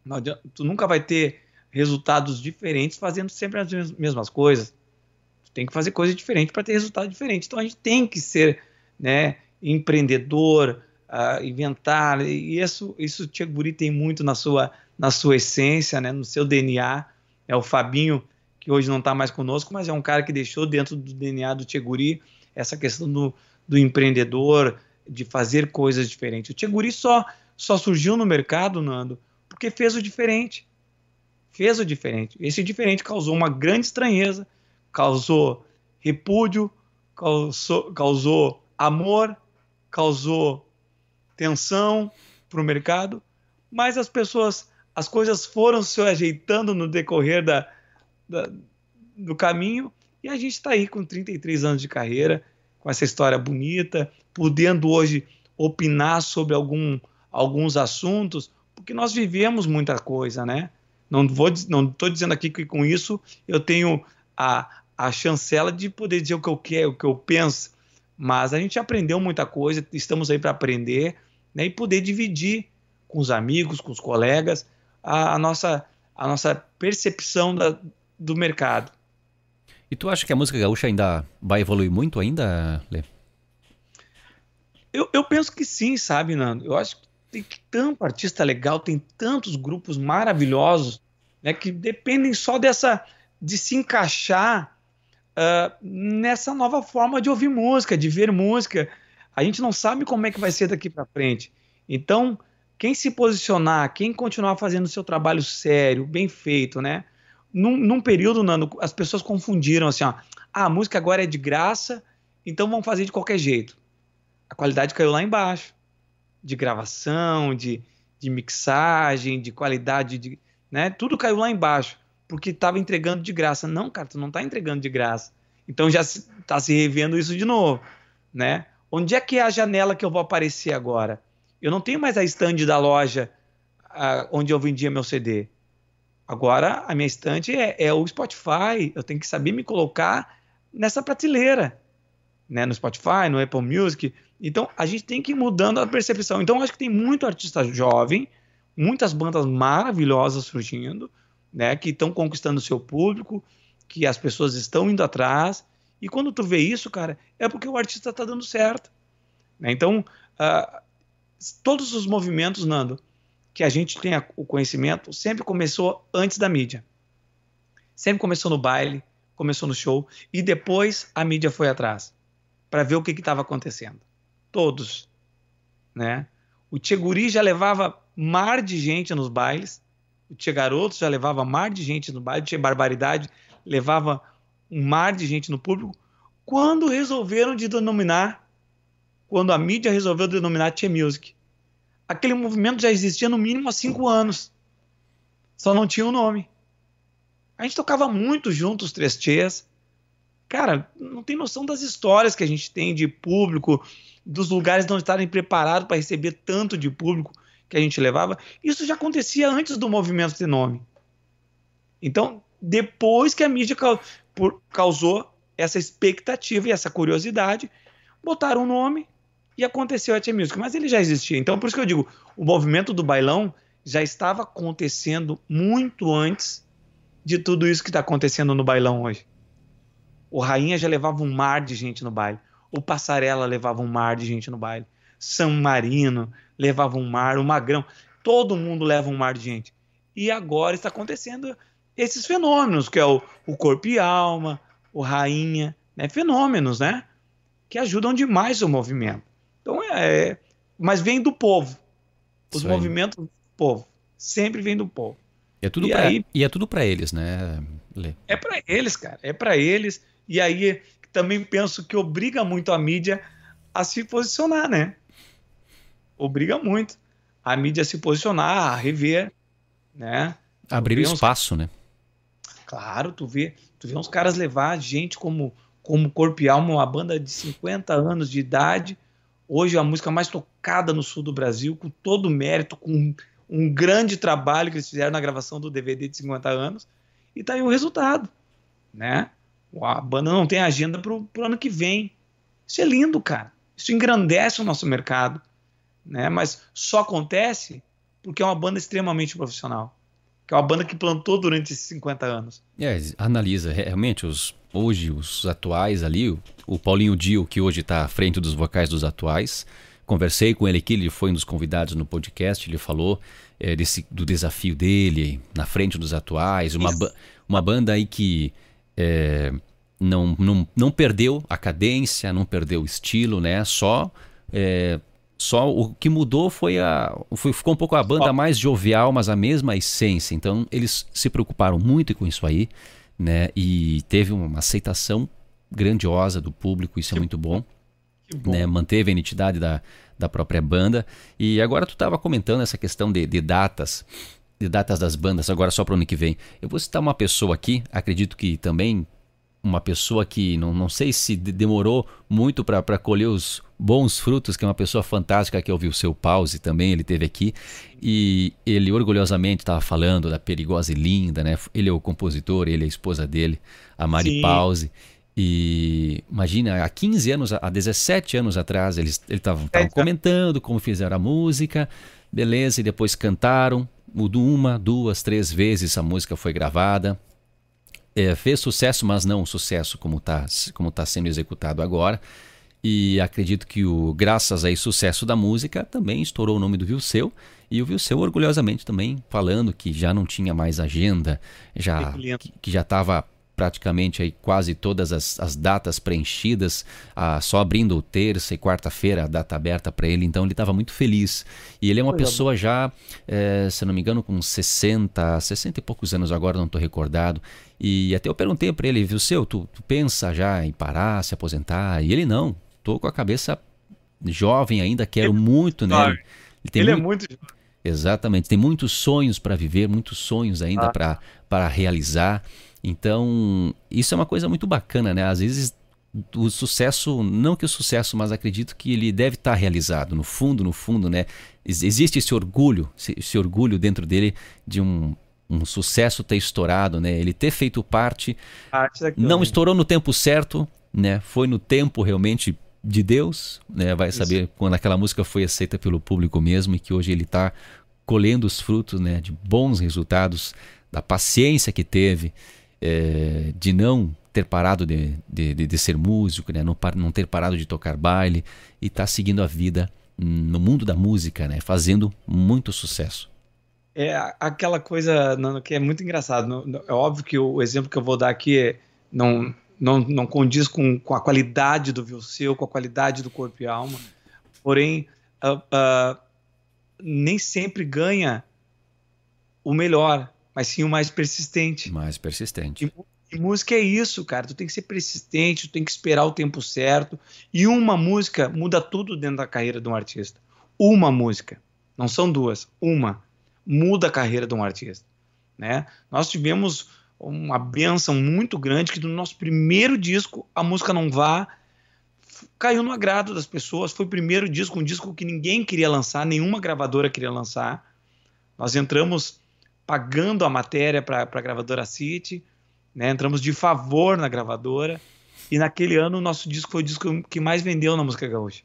Não, tu nunca vai ter resultados diferentes fazendo sempre as mesmas coisas. Tu tem que fazer coisas diferentes para ter resultado diferente. Então a gente tem que ser né, empreendedor, uh, inventar, e isso, isso o Tiago tem muito na sua, na sua essência, né, no seu DNA. É o Fabinho, que hoje não está mais conosco, mas é um cara que deixou dentro do DNA do Tcheguri essa questão do, do empreendedor, de fazer coisas diferentes. O Tcheguri só, só surgiu no mercado, Nando, porque fez o diferente. fez o diferente. Esse diferente causou uma grande estranheza, causou repúdio, causou, causou amor, causou tensão para o mercado, mas as pessoas, as coisas foram se ajeitando no decorrer da, da do caminho e a gente está aí com 33 anos de carreira, com essa história bonita, podendo hoje opinar sobre algum, alguns assuntos, porque nós vivemos muita coisa, né? Não vou, não estou dizendo aqui que com isso eu tenho a, a chancela de poder dizer o que eu quero, o que eu penso, mas a gente aprendeu muita coisa, estamos aí para aprender, né? E poder dividir com os amigos, com os colegas, a, a nossa, a nossa percepção da, do mercado. E tu acha que a música gaúcha ainda vai evoluir muito ainda, Lê? Eu, eu penso que sim, sabe, Nando? Eu acho que tem tanto artista legal, tem tantos grupos maravilhosos, né, que dependem só dessa de se encaixar uh, nessa nova forma de ouvir música, de ver música. A gente não sabe como é que vai ser daqui para frente. Então, quem se posicionar, quem continuar fazendo o seu trabalho sério, bem feito, né? Num, num período, Nando, as pessoas confundiram assim, ó, ah, a música agora é de graça, então vamos fazer de qualquer jeito. A qualidade caiu lá embaixo de gravação, de, de mixagem, de qualidade, de, né? Tudo caiu lá embaixo, porque estava entregando de graça. Não, cara, tu não está entregando de graça. Então já está se revendo isso de novo, né? Onde é que é a janela que eu vou aparecer agora? Eu não tenho mais a stand da loja uh, onde eu vendia meu CD. Agora a minha estante é, é, o Spotify. Eu tenho que saber me colocar nessa prateleira, né? No Spotify, no Apple Music, então a gente tem que ir mudando a percepção. Então acho que tem muito artista jovem, muitas bandas maravilhosas surgindo, né, que estão conquistando o seu público, que as pessoas estão indo atrás. E quando tu vê isso, cara, é porque o artista está dando certo. Né? Então, uh, todos os movimentos, Nando, que a gente tem o conhecimento, sempre começou antes da mídia. Sempre começou no baile, começou no show, e depois a mídia foi atrás para ver o que estava acontecendo todos, né? O Tcheguri já levava mar de gente nos bailes, o Tchê Garoto já levava mar de gente no baile, o Tchê Barbaridade levava um mar de gente no público. Quando resolveram de denominar, quando a mídia resolveu denominar Tchê Music, aquele movimento já existia no mínimo há cinco anos, só não tinha o um nome. A gente tocava muito juntos, três Tchês. Cara, não tem noção das histórias que a gente tem de público, dos lugares não estarem preparados para receber tanto de público que a gente levava. Isso já acontecia antes do movimento ter nome. Então, depois que a mídia causou essa expectativa e essa curiosidade, botaram um nome e aconteceu a Tia Music. Mas ele já existia. Então, por isso que eu digo, o movimento do bailão já estava acontecendo muito antes de tudo isso que está acontecendo no bailão hoje. O Rainha já levava um mar de gente no baile. O Passarela levava um mar de gente no baile. São Marino levava um mar, o Magrão. Todo mundo leva um mar de gente. E agora está acontecendo esses fenômenos, que é o, o corpo e alma, o rainha, né? fenômenos, né? Que ajudam demais o movimento. Então é. Mas vem do povo. Os movimentos do povo. Sempre vem do povo. E é tudo para é tudo para eles, né, Lê? É para eles, cara. É para eles. E aí também penso que obriga muito a mídia a se posicionar, né? Obriga muito a mídia a se posicionar, a rever, né? Abrir espaço, uns... né? Claro, tu vê, tu vê uns caras levar gente como como Corpo e Alma, uma banda de 50 anos de idade, hoje é a música mais tocada no sul do Brasil, com todo o mérito, com um grande trabalho que eles fizeram na gravação do DVD de 50 anos, e tá aí o resultado, né? A banda não tem agenda pro, pro ano que vem. Isso é lindo, cara. Isso engrandece o nosso mercado. Né? Mas só acontece porque é uma banda extremamente profissional. Que é uma banda que plantou durante esses 50 anos. É, analisa realmente os hoje os atuais ali, o, o Paulinho Dio, que hoje está à frente dos vocais dos atuais. Conversei com ele aqui, ele foi um dos convidados no podcast, ele falou é, desse, do desafio dele na frente dos atuais, uma, ba uma banda aí que é, não, não, não perdeu a cadência, não perdeu o estilo, né? Só é, Só o que mudou foi a. Foi, ficou um pouco a banda mais jovial, mas a mesma essência. Então eles se preocuparam muito com isso aí, né? E teve uma aceitação grandiosa do público, isso é muito bom. bom. Né? Manteve a identidade da, da própria banda. E agora tu estava comentando essa questão de, de datas, de datas das bandas, agora só para o ano que vem. Eu vou citar uma pessoa aqui, acredito que também uma pessoa que não, não sei se demorou muito para colher os bons frutos, que é uma pessoa fantástica que ouviu o seu pause também, ele teve aqui e ele orgulhosamente estava falando da perigosa e linda, né? Ele é o compositor, ele é a esposa dele, a Mari Sim. Pause. E imagina, há 15 anos, há 17 anos atrás, eles estavam é, comentando como fizeram a música, beleza, e depois cantaram, mudou uma, duas, três vezes a música foi gravada. É, fez sucesso, mas não um sucesso como está como tá sendo executado agora. E acredito que o graças a esse sucesso da música também estourou o nome do Vilseu e o Vilseu orgulhosamente também falando que já não tinha mais agenda, já que, que já estava praticamente aí quase todas as, as datas preenchidas, ah, só abrindo terça e quarta-feira a data aberta para ele, então ele estava muito feliz. E ele é uma pessoa já, é, se não me engano, com 60, 60 e poucos anos agora, não estou recordado. E até eu perguntei para ele, viu, seu, tu, tu pensa já em parar, se aposentar? E ele não, tô com a cabeça jovem ainda, quero ele, muito, né? Ele, ele é muito Exatamente, tem muitos sonhos para viver, muitos sonhos ainda ah. para realizar. Então, isso é uma coisa muito bacana, né? Às vezes o sucesso, não que o sucesso, mas acredito que ele deve estar realizado. No fundo, no fundo, né? Existe esse orgulho, esse orgulho dentro dele de um, um sucesso ter estourado, né? Ele ter feito parte, não estourou no tempo certo, né? Foi no tempo realmente de Deus, né? Vai saber Isso. quando aquela música foi aceita pelo público mesmo e que hoje ele está colhendo os frutos, né? De bons resultados, da paciência que teve é, de não ter parado de, de, de, de ser músico, né? não, não ter parado de tocar baile e estar tá seguindo a vida no mundo da música, né? fazendo muito sucesso. É aquela coisa que é muito engraçado. É óbvio que o exemplo que eu vou dar aqui é, não, não, não condiz com, com a qualidade do Vilseu, com a qualidade do corpo e alma, porém, uh, uh, nem sempre ganha o melhor mas sim o mais persistente. Mais persistente. E, e, música é isso, cara. Tu tem que ser persistente, tu tem que esperar o tempo certo. E uma música muda tudo dentro da carreira de um artista. Uma música, não são duas, uma muda a carreira de um artista, né? Nós tivemos uma benção muito grande que no nosso primeiro disco a música não vá caiu no agrado das pessoas. Foi o primeiro disco, um disco que ninguém queria lançar, nenhuma gravadora queria lançar. Nós entramos pagando a matéria para a gravadora City, né? entramos de favor na gravadora, e naquele ano o nosso disco foi o disco que mais vendeu na música gaúcha.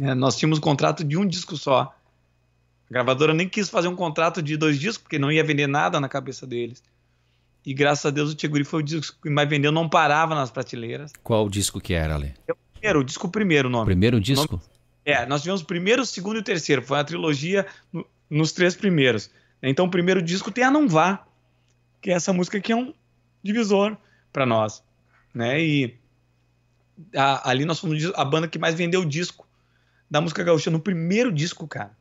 É, nós tínhamos um contrato de um disco só. A gravadora nem quis fazer um contrato de dois discos, porque não ia vender nada na cabeça deles. E graças a Deus o Tiguri foi o disco que mais vendeu, não parava nas prateleiras. Qual o disco que era, Ale? É o primeiro, o disco primeiro, o nome. Primeiro disco? Nome... É, nós tivemos o primeiro, o segundo e o terceiro. Foi uma trilogia no, nos três primeiros. Então o primeiro disco tem a Não Vá, que é essa música que é um divisor para nós, né? E a, ali nós fomos a banda que mais vendeu disco da música gaúcha no primeiro disco, cara.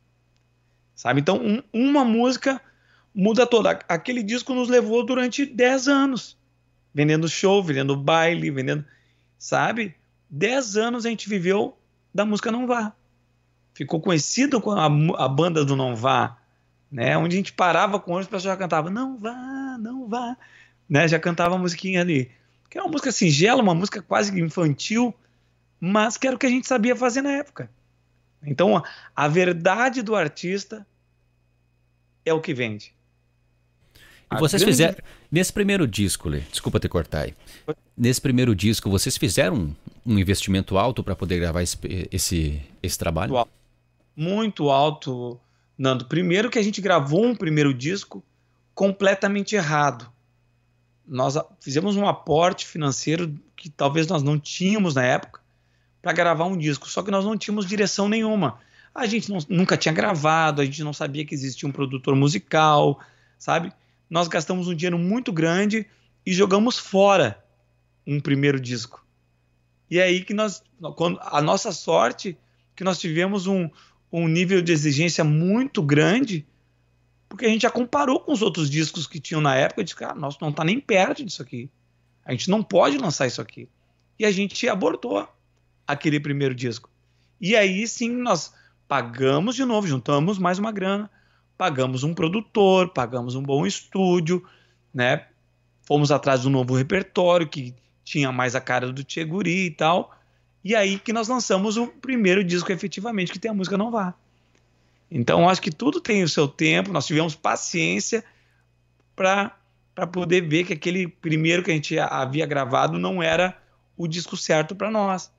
Sabe? Então um, uma música muda toda. Aquele disco nos levou durante 10 anos, vendendo show, vendendo baile, vendendo, sabe? 10 anos a gente viveu da música Não Vá. Ficou conhecido com a, a banda do Não Vá, né? Onde a gente parava com o ônibus, o pessoal já cantava, não vá, não vá, né? Já cantava a musiquinha ali. Que é uma música singela, uma música quase infantil, mas que era o que a gente sabia fazer na época. Então, a, a verdade do artista é o que vende. E vocês grande... fizeram. Nesse primeiro disco, Lê, desculpa te cortar aí. Nesse primeiro disco, vocês fizeram um, um investimento alto para poder gravar esse, esse, esse trabalho? Muito alto. Muito alto. Nando, primeiro que a gente gravou um primeiro disco completamente errado. Nós fizemos um aporte financeiro que talvez nós não tínhamos na época para gravar um disco, só que nós não tínhamos direção nenhuma. A gente não, nunca tinha gravado, a gente não sabia que existia um produtor musical, sabe? Nós gastamos um dinheiro muito grande e jogamos fora um primeiro disco. E é aí que nós, a nossa sorte que nós tivemos um, um nível de exigência muito grande, porque a gente já comparou com os outros discos que tinham na época e disse, cara, nosso não está nem perto disso aqui. A gente não pode lançar isso aqui. E a gente abortou aquele primeiro disco. E aí sim nós pagamos de novo, juntamos mais uma grana, pagamos um produtor, pagamos um bom estúdio, né? Fomos atrás do novo repertório que tinha mais a cara do Tcheguri e tal. E aí que nós lançamos o primeiro disco efetivamente que tem a música Não Vá. Então acho que tudo tem o seu tempo, nós tivemos paciência para poder ver que aquele primeiro que a gente havia gravado não era o disco certo para nós.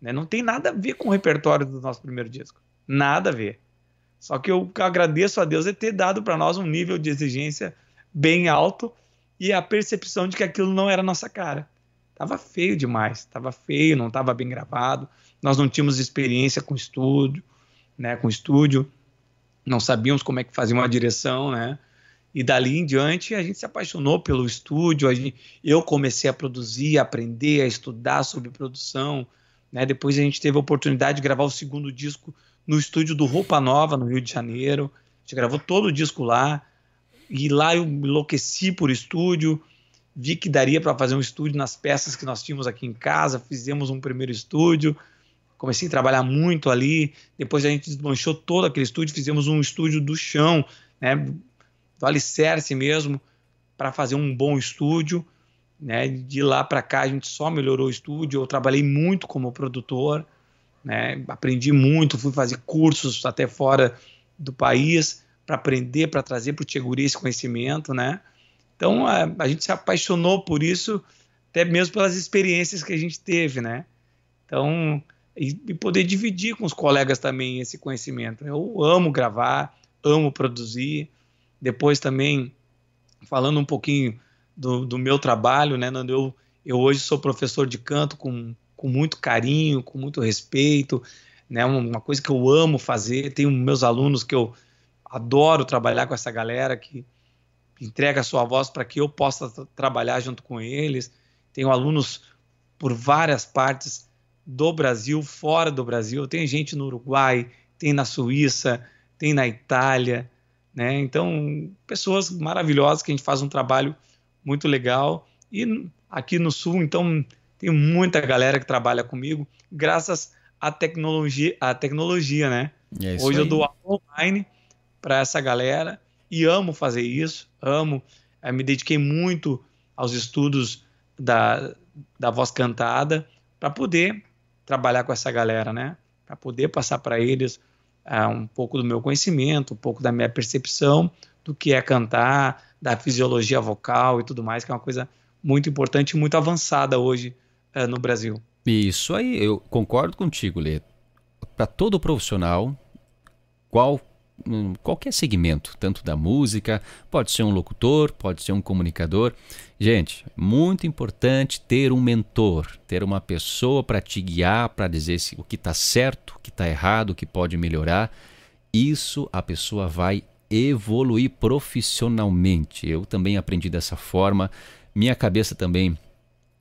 Né? Não tem nada a ver com o repertório do nosso primeiro disco. Nada a ver. Só que eu agradeço a Deus é ter dado para nós um nível de exigência bem alto e a percepção de que aquilo não era nossa cara. Tava feio demais, tava feio, não tava bem gravado. Nós não tínhamos experiência com estúdio, né, com estúdio. Não sabíamos como é que fazia uma direção, né? E dali em diante a gente se apaixonou pelo estúdio. Gente, eu comecei a produzir, a aprender, a estudar sobre produção. Né? Depois a gente teve a oportunidade de gravar o segundo disco no estúdio do Roupa Nova, no Rio de Janeiro. A gente gravou todo o disco lá. E lá eu enlouqueci por estúdio. Vi que daria para fazer um estúdio nas peças que nós tínhamos aqui em casa. Fizemos um primeiro estúdio. Comecei a trabalhar muito ali. Depois a gente desmanchou todo aquele estúdio. Fizemos um estúdio do chão, né, do alicerce mesmo, para fazer um bom estúdio. Né? De lá para cá a gente só melhorou o estúdio. Eu trabalhei muito como produtor né? Aprendi muito, fui fazer cursos até fora do país para aprender, para trazer para o Tcheguri esse conhecimento, né? Então a, a, gente se apaixonou por isso, até mesmo pelas experiências que a gente teve, né? Então e, e poder dividir com os colegas também esse conhecimento. Eu amo gravar, amo produzir. Depois também falando um pouquinho do, do meu trabalho, né? Eu, eu hoje sou professor de canto com com muito carinho, com muito respeito, né? Uma coisa que eu amo fazer. Tenho meus alunos que eu adoro trabalhar com essa galera que entrega a sua voz para que eu possa trabalhar junto com eles. Tenho alunos por várias partes do Brasil, fora do Brasil. Tem gente no Uruguai, tem na Suíça, tem na Itália, né? Então, pessoas maravilhosas que a gente faz um trabalho muito legal. E aqui no Sul, então, tem muita galera que trabalha comigo, graças à tecnologia, à tecnologia né? É Hoje aí. eu dou online para essa galera e amo fazer isso, amo. Eu me dediquei muito aos estudos da, da voz cantada para poder trabalhar com essa galera, né? Para poder passar para eles uh, um pouco do meu conhecimento, um pouco da minha percepção do que é cantar, da fisiologia vocal e tudo mais, que é uma coisa muito importante e muito avançada hoje uh, no Brasil. Isso aí, eu concordo contigo, Lê. Para todo profissional, qual qualquer segmento, tanto da música, pode ser um locutor, pode ser um comunicador. Gente, muito importante ter um mentor, ter uma pessoa para te guiar, para dizer o que está certo, o que está errado, o que pode melhorar. Isso a pessoa vai evoluir profissionalmente. Eu também aprendi dessa forma. Minha cabeça também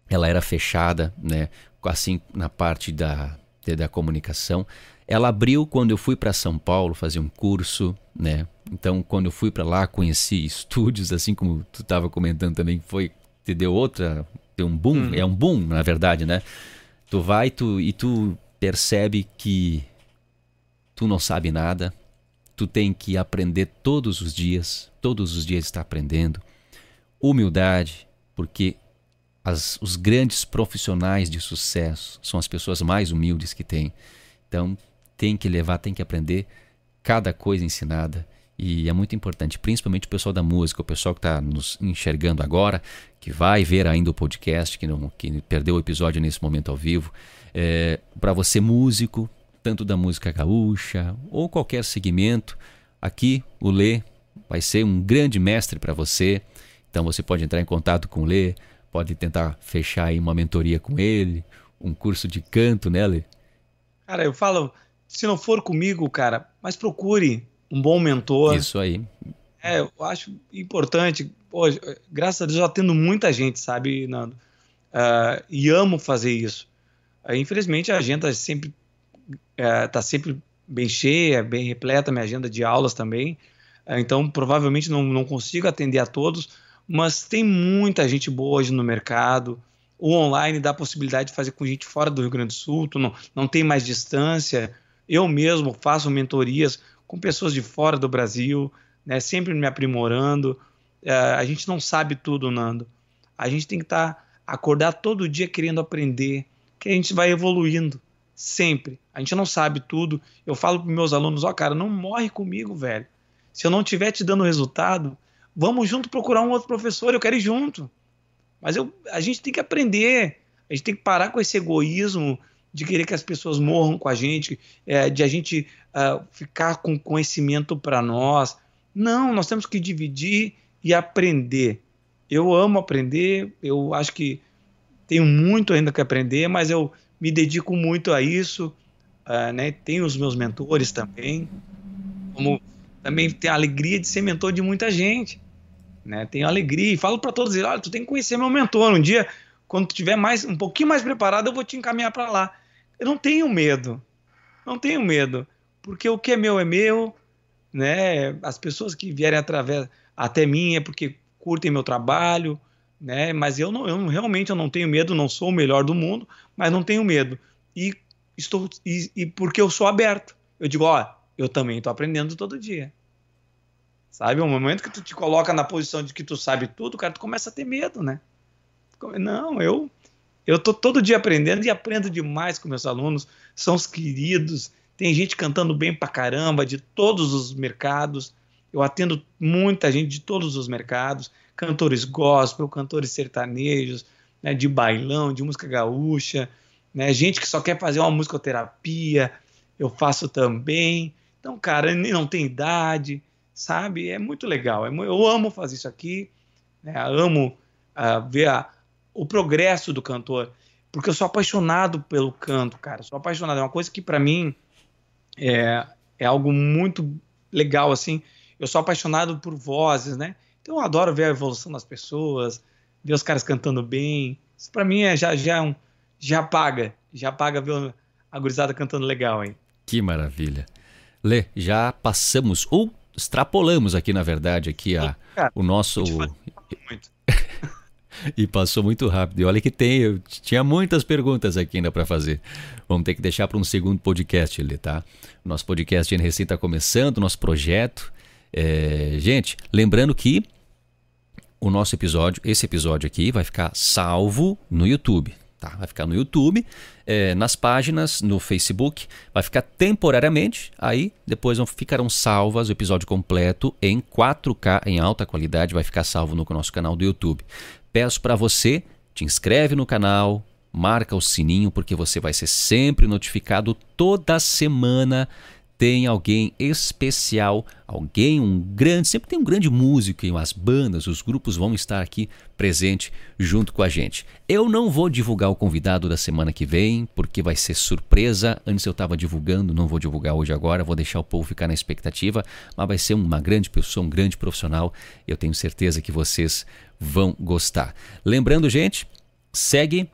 ela era fechada, né? Assim na parte da, da comunicação. Ela abriu quando eu fui para São Paulo fazer um curso, né? Então, quando eu fui para lá, conheci estúdios, assim como tu estava comentando também, foi te deu outra, deu um boom, uhum. é um boom, na verdade, né? Tu vai tu, e tu percebe que tu não sabe nada, tu tem que aprender todos os dias, todos os dias está aprendendo. Humildade, porque as, os grandes profissionais de sucesso são as pessoas mais humildes que tem. Então, tem que levar, tem que aprender cada coisa ensinada. E é muito importante, principalmente o pessoal da música, o pessoal que está nos enxergando agora, que vai ver ainda o podcast, que, não, que perdeu o episódio nesse momento ao vivo. É, Para você, músico, tanto da música gaúcha ou qualquer segmento, aqui o Lê vai ser um grande mestre para você. Então você pode entrar em contato com o Lê, pode tentar fechar aí uma mentoria com ele, um curso de canto, né, Lê? Cara, eu falo, se não for comigo, cara, mas procure um bom mentor. Isso aí. É, eu acho importante. Pô, graças a Deus, eu atendo muita gente, sabe, Nando? Uh, e amo fazer isso. Uh, infelizmente, a agenda sempre é, tá sempre bem cheia, bem repleta minha agenda de aulas também. É, então, provavelmente não, não consigo atender a todos, mas tem muita gente boa hoje no mercado. O online dá a possibilidade de fazer com gente fora do Rio Grande do Sul, não, não tem mais distância. Eu mesmo faço mentorias com pessoas de fora do Brasil, né, sempre me aprimorando. É, a gente não sabe tudo, Nando. A gente tem que estar tá, acordar todo dia querendo aprender, que a gente vai evoluindo sempre. A gente não sabe tudo. Eu falo para meus alunos, ó, oh, cara, não morre comigo, velho. Se eu não estiver te dando resultado, vamos junto procurar um outro professor, eu quero ir junto. Mas eu, a gente tem que aprender, a gente tem que parar com esse egoísmo de querer que as pessoas morram com a gente, é, de a gente uh, ficar com conhecimento para nós. Não, nós temos que dividir e aprender. Eu amo aprender, eu acho que tenho muito ainda que aprender, mas eu me dedico muito a isso. Uh, né? Tenho os meus mentores também, como também tenho a alegria de ser mentor de muita gente. Né? Tenho alegria e falo para todos olha, tu tem que conhecer meu mentor. Um dia, quando tu tiver mais, um pouquinho mais preparado, eu vou te encaminhar para lá. Eu não tenho medo, não tenho medo, porque o que é meu é meu, né? As pessoas que vierem através até mim é porque curtem meu trabalho, né? Mas eu não, eu realmente eu não tenho medo, não sou o melhor do mundo, mas não tenho medo. E estou e, e porque eu sou aberto. Eu digo, ó, eu também estou aprendendo todo dia. Sabe, o momento que tu te coloca na posição de que tu sabe tudo, cara, tu começa a ter medo, né? Não, eu eu tô todo dia aprendendo e aprendo demais com meus alunos, são os queridos, tem gente cantando bem pra caramba de todos os mercados. Eu atendo muita gente de todos os mercados, cantores gospel, cantores sertanejos, né, de bailão, de música gaúcha, né, gente que só quer fazer uma musicoterapia, eu faço também. Então, cara, não tem idade, sabe? É muito legal. É eu amo fazer isso aqui, né, amo uh, ver a, o progresso do cantor, porque eu sou apaixonado pelo canto, cara. Sou apaixonado. É uma coisa que para mim é, é algo muito legal, assim. Eu sou apaixonado por vozes, né? Então eu adoro ver a evolução das pessoas, ver os caras cantando bem. Isso para mim é, já, já, é um, já paga. Já paga ver a gurizada cantando legal, hein? Que maravilha. Lê, já passamos, ou extrapolamos aqui, na verdade, aqui a, Cara, o nosso. Muito. E passou muito rápido. E olha que tem, eu tinha muitas perguntas aqui ainda para fazer. Vamos ter que deixar para um segundo podcast ali, tá? Nosso podcast NRC está começando, nosso projeto. É, gente, lembrando que o nosso episódio, esse episódio aqui, vai ficar salvo no YouTube. Tá? Vai ficar no YouTube, é, nas páginas, no Facebook, vai ficar temporariamente. Aí depois vão, ficarão salvas o episódio completo em 4K, em alta qualidade, vai ficar salvo no nosso canal do YouTube. Peço para você, te inscreve no canal, marca o sininho, porque você vai ser sempre notificado toda semana tem alguém especial, alguém, um grande, sempre tem um grande músico e as bandas, os grupos vão estar aqui presente junto com a gente. Eu não vou divulgar o convidado da semana que vem, porque vai ser surpresa. Antes eu estava divulgando, não vou divulgar hoje agora, vou deixar o povo ficar na expectativa, mas vai ser uma grande pessoa, um grande profissional. Eu tenho certeza que vocês vão gostar. Lembrando, gente, segue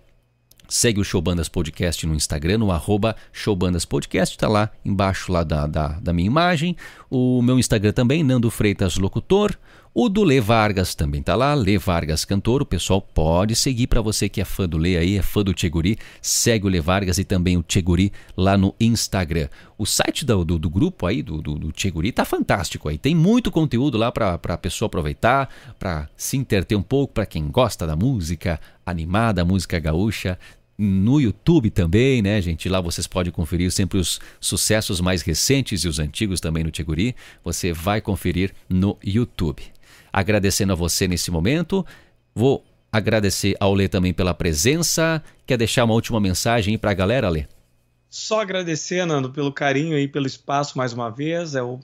Segue o Showbandas Podcast no Instagram, no arroba Showbandas Podcast, tá lá embaixo lá da, da, da, minha imagem. O meu Instagram também, Nando Freitas Locutor. O do Lê Vargas também tá lá, Lê Vargas Cantor. O pessoal pode seguir para você que é fã do Lê aí, é fã do Tcheguri. Segue o Lê Vargas e também o Tcheguri lá no Instagram. O site do, do, do grupo aí, do, do, do tá fantástico aí. Tem muito conteúdo lá para a pessoa aproveitar, para se interter um pouco, para quem gosta da música animada, música gaúcha no YouTube também, né, gente? Lá vocês podem conferir sempre os sucessos mais recentes e os antigos também no Tiguri. Você vai conferir no YouTube. Agradecendo a você nesse momento, vou agradecer ao Lê também pela presença. Quer deixar uma última mensagem para a galera, Lê? Só agradecer, Nando, pelo carinho e pelo espaço mais uma vez. Eu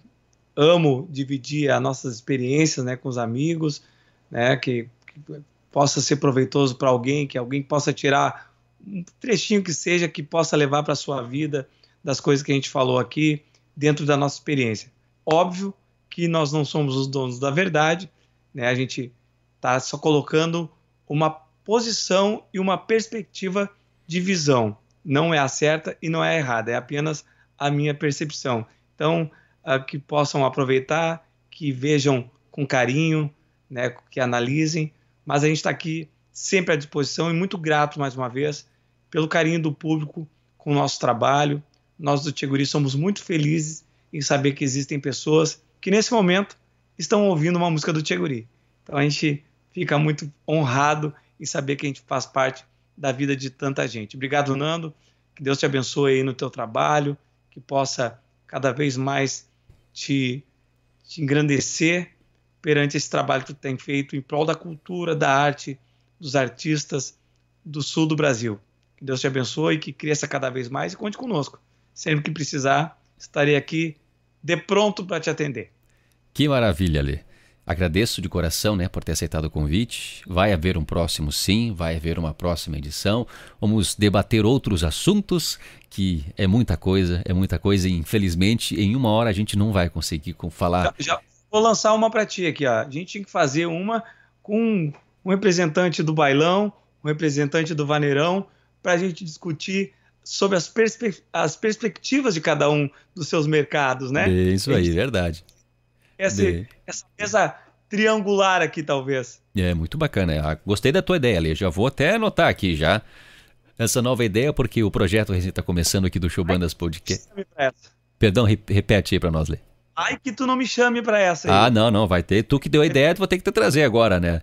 amo dividir as nossas experiências né, com os amigos, né, que, que possa ser proveitoso para alguém, que alguém possa tirar um trechinho que seja que possa levar para a sua vida das coisas que a gente falou aqui dentro da nossa experiência. Óbvio que nós não somos os donos da verdade, né? A gente está só colocando uma posição e uma perspectiva de visão. não é a certa e não é a errada, é apenas a minha percepção. Então, uh, que possam aproveitar, que vejam com carinho, né, que analisem, mas a gente está aqui sempre à disposição e muito grato mais uma vez pelo carinho do público com o nosso trabalho. Nós do Tiguri somos muito felizes em saber que existem pessoas que nesse momento estão ouvindo uma música do Tiguri. Então a gente fica muito honrado em saber que a gente faz parte da vida de tanta gente. Obrigado, Nando. Que Deus te abençoe aí no teu trabalho, que possa cada vez mais te, te engrandecer perante esse trabalho que tu tem feito em prol da cultura, da arte, dos artistas do sul do Brasil. Que Deus te abençoe, e que cresça cada vez mais e conte conosco. Sempre que precisar, estarei aqui de pronto para te atender. Que maravilha, Lê. Agradeço de coração né, por ter aceitado o convite. Vai haver um próximo sim, vai haver uma próxima edição. Vamos debater outros assuntos, que é muita coisa, é muita coisa e infelizmente em uma hora a gente não vai conseguir falar. Já, já vou lançar uma para ti aqui. Ó. A gente tinha que fazer uma com um representante do bailão, um representante do vaneirão, para a gente discutir sobre as, perspe as, perspectivas de cada um dos seus mercados, né? É isso aí, verdade essa, essa mesa triangular aqui, talvez. É, muito bacana. Ah, gostei da tua ideia, ali. Já vou até anotar aqui já essa nova ideia, porque o projeto recém está começando aqui do Show Bandas Podcast. Perdão, repete aí para nós, Lê. Ai, que tu não me chame para essa aí. Ah, não, não, vai ter. Tu que deu a ideia, tu vai ter que te trazer agora, né?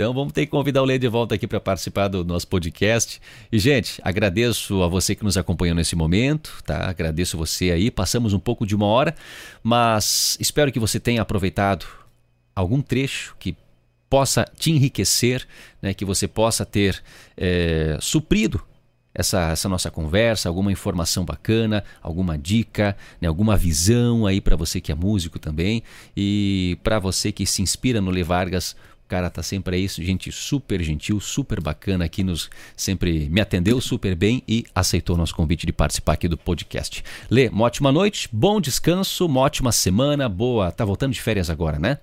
Então vamos ter que convidar o Lê de volta aqui para participar do nosso podcast. E, gente, agradeço a você que nos acompanhou nesse momento, tá? Agradeço você aí. Passamos um pouco de uma hora, mas espero que você tenha aproveitado algum trecho que possa te enriquecer, né? que você possa ter é, suprido essa, essa nossa conversa, alguma informação bacana, alguma dica, né, alguma visão aí para você que é músico também e para você que se inspira no Lê Vargas, cara tá sempre aí, gente super gentil, super bacana aqui, nos sempre me atendeu super bem e aceitou nosso convite de participar aqui do podcast. Lê, uma ótima noite, bom descanso, uma ótima semana, boa. Tá voltando de férias agora, né?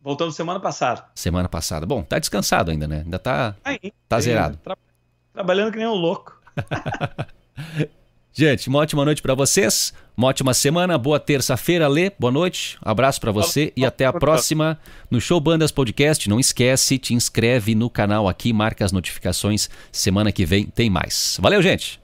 Voltando semana passada. Semana passada. Bom, tá descansado ainda, né? Ainda tá, aí, tá zerado. Tra trabalhando que nem um louco. *laughs* Gente, uma ótima noite para vocês, uma ótima semana, boa terça-feira, Lê, boa noite, abraço para você e até a próxima no Show Bandas Podcast. Não esquece, te inscreve no canal aqui, marca as notificações, semana que vem tem mais. Valeu, gente!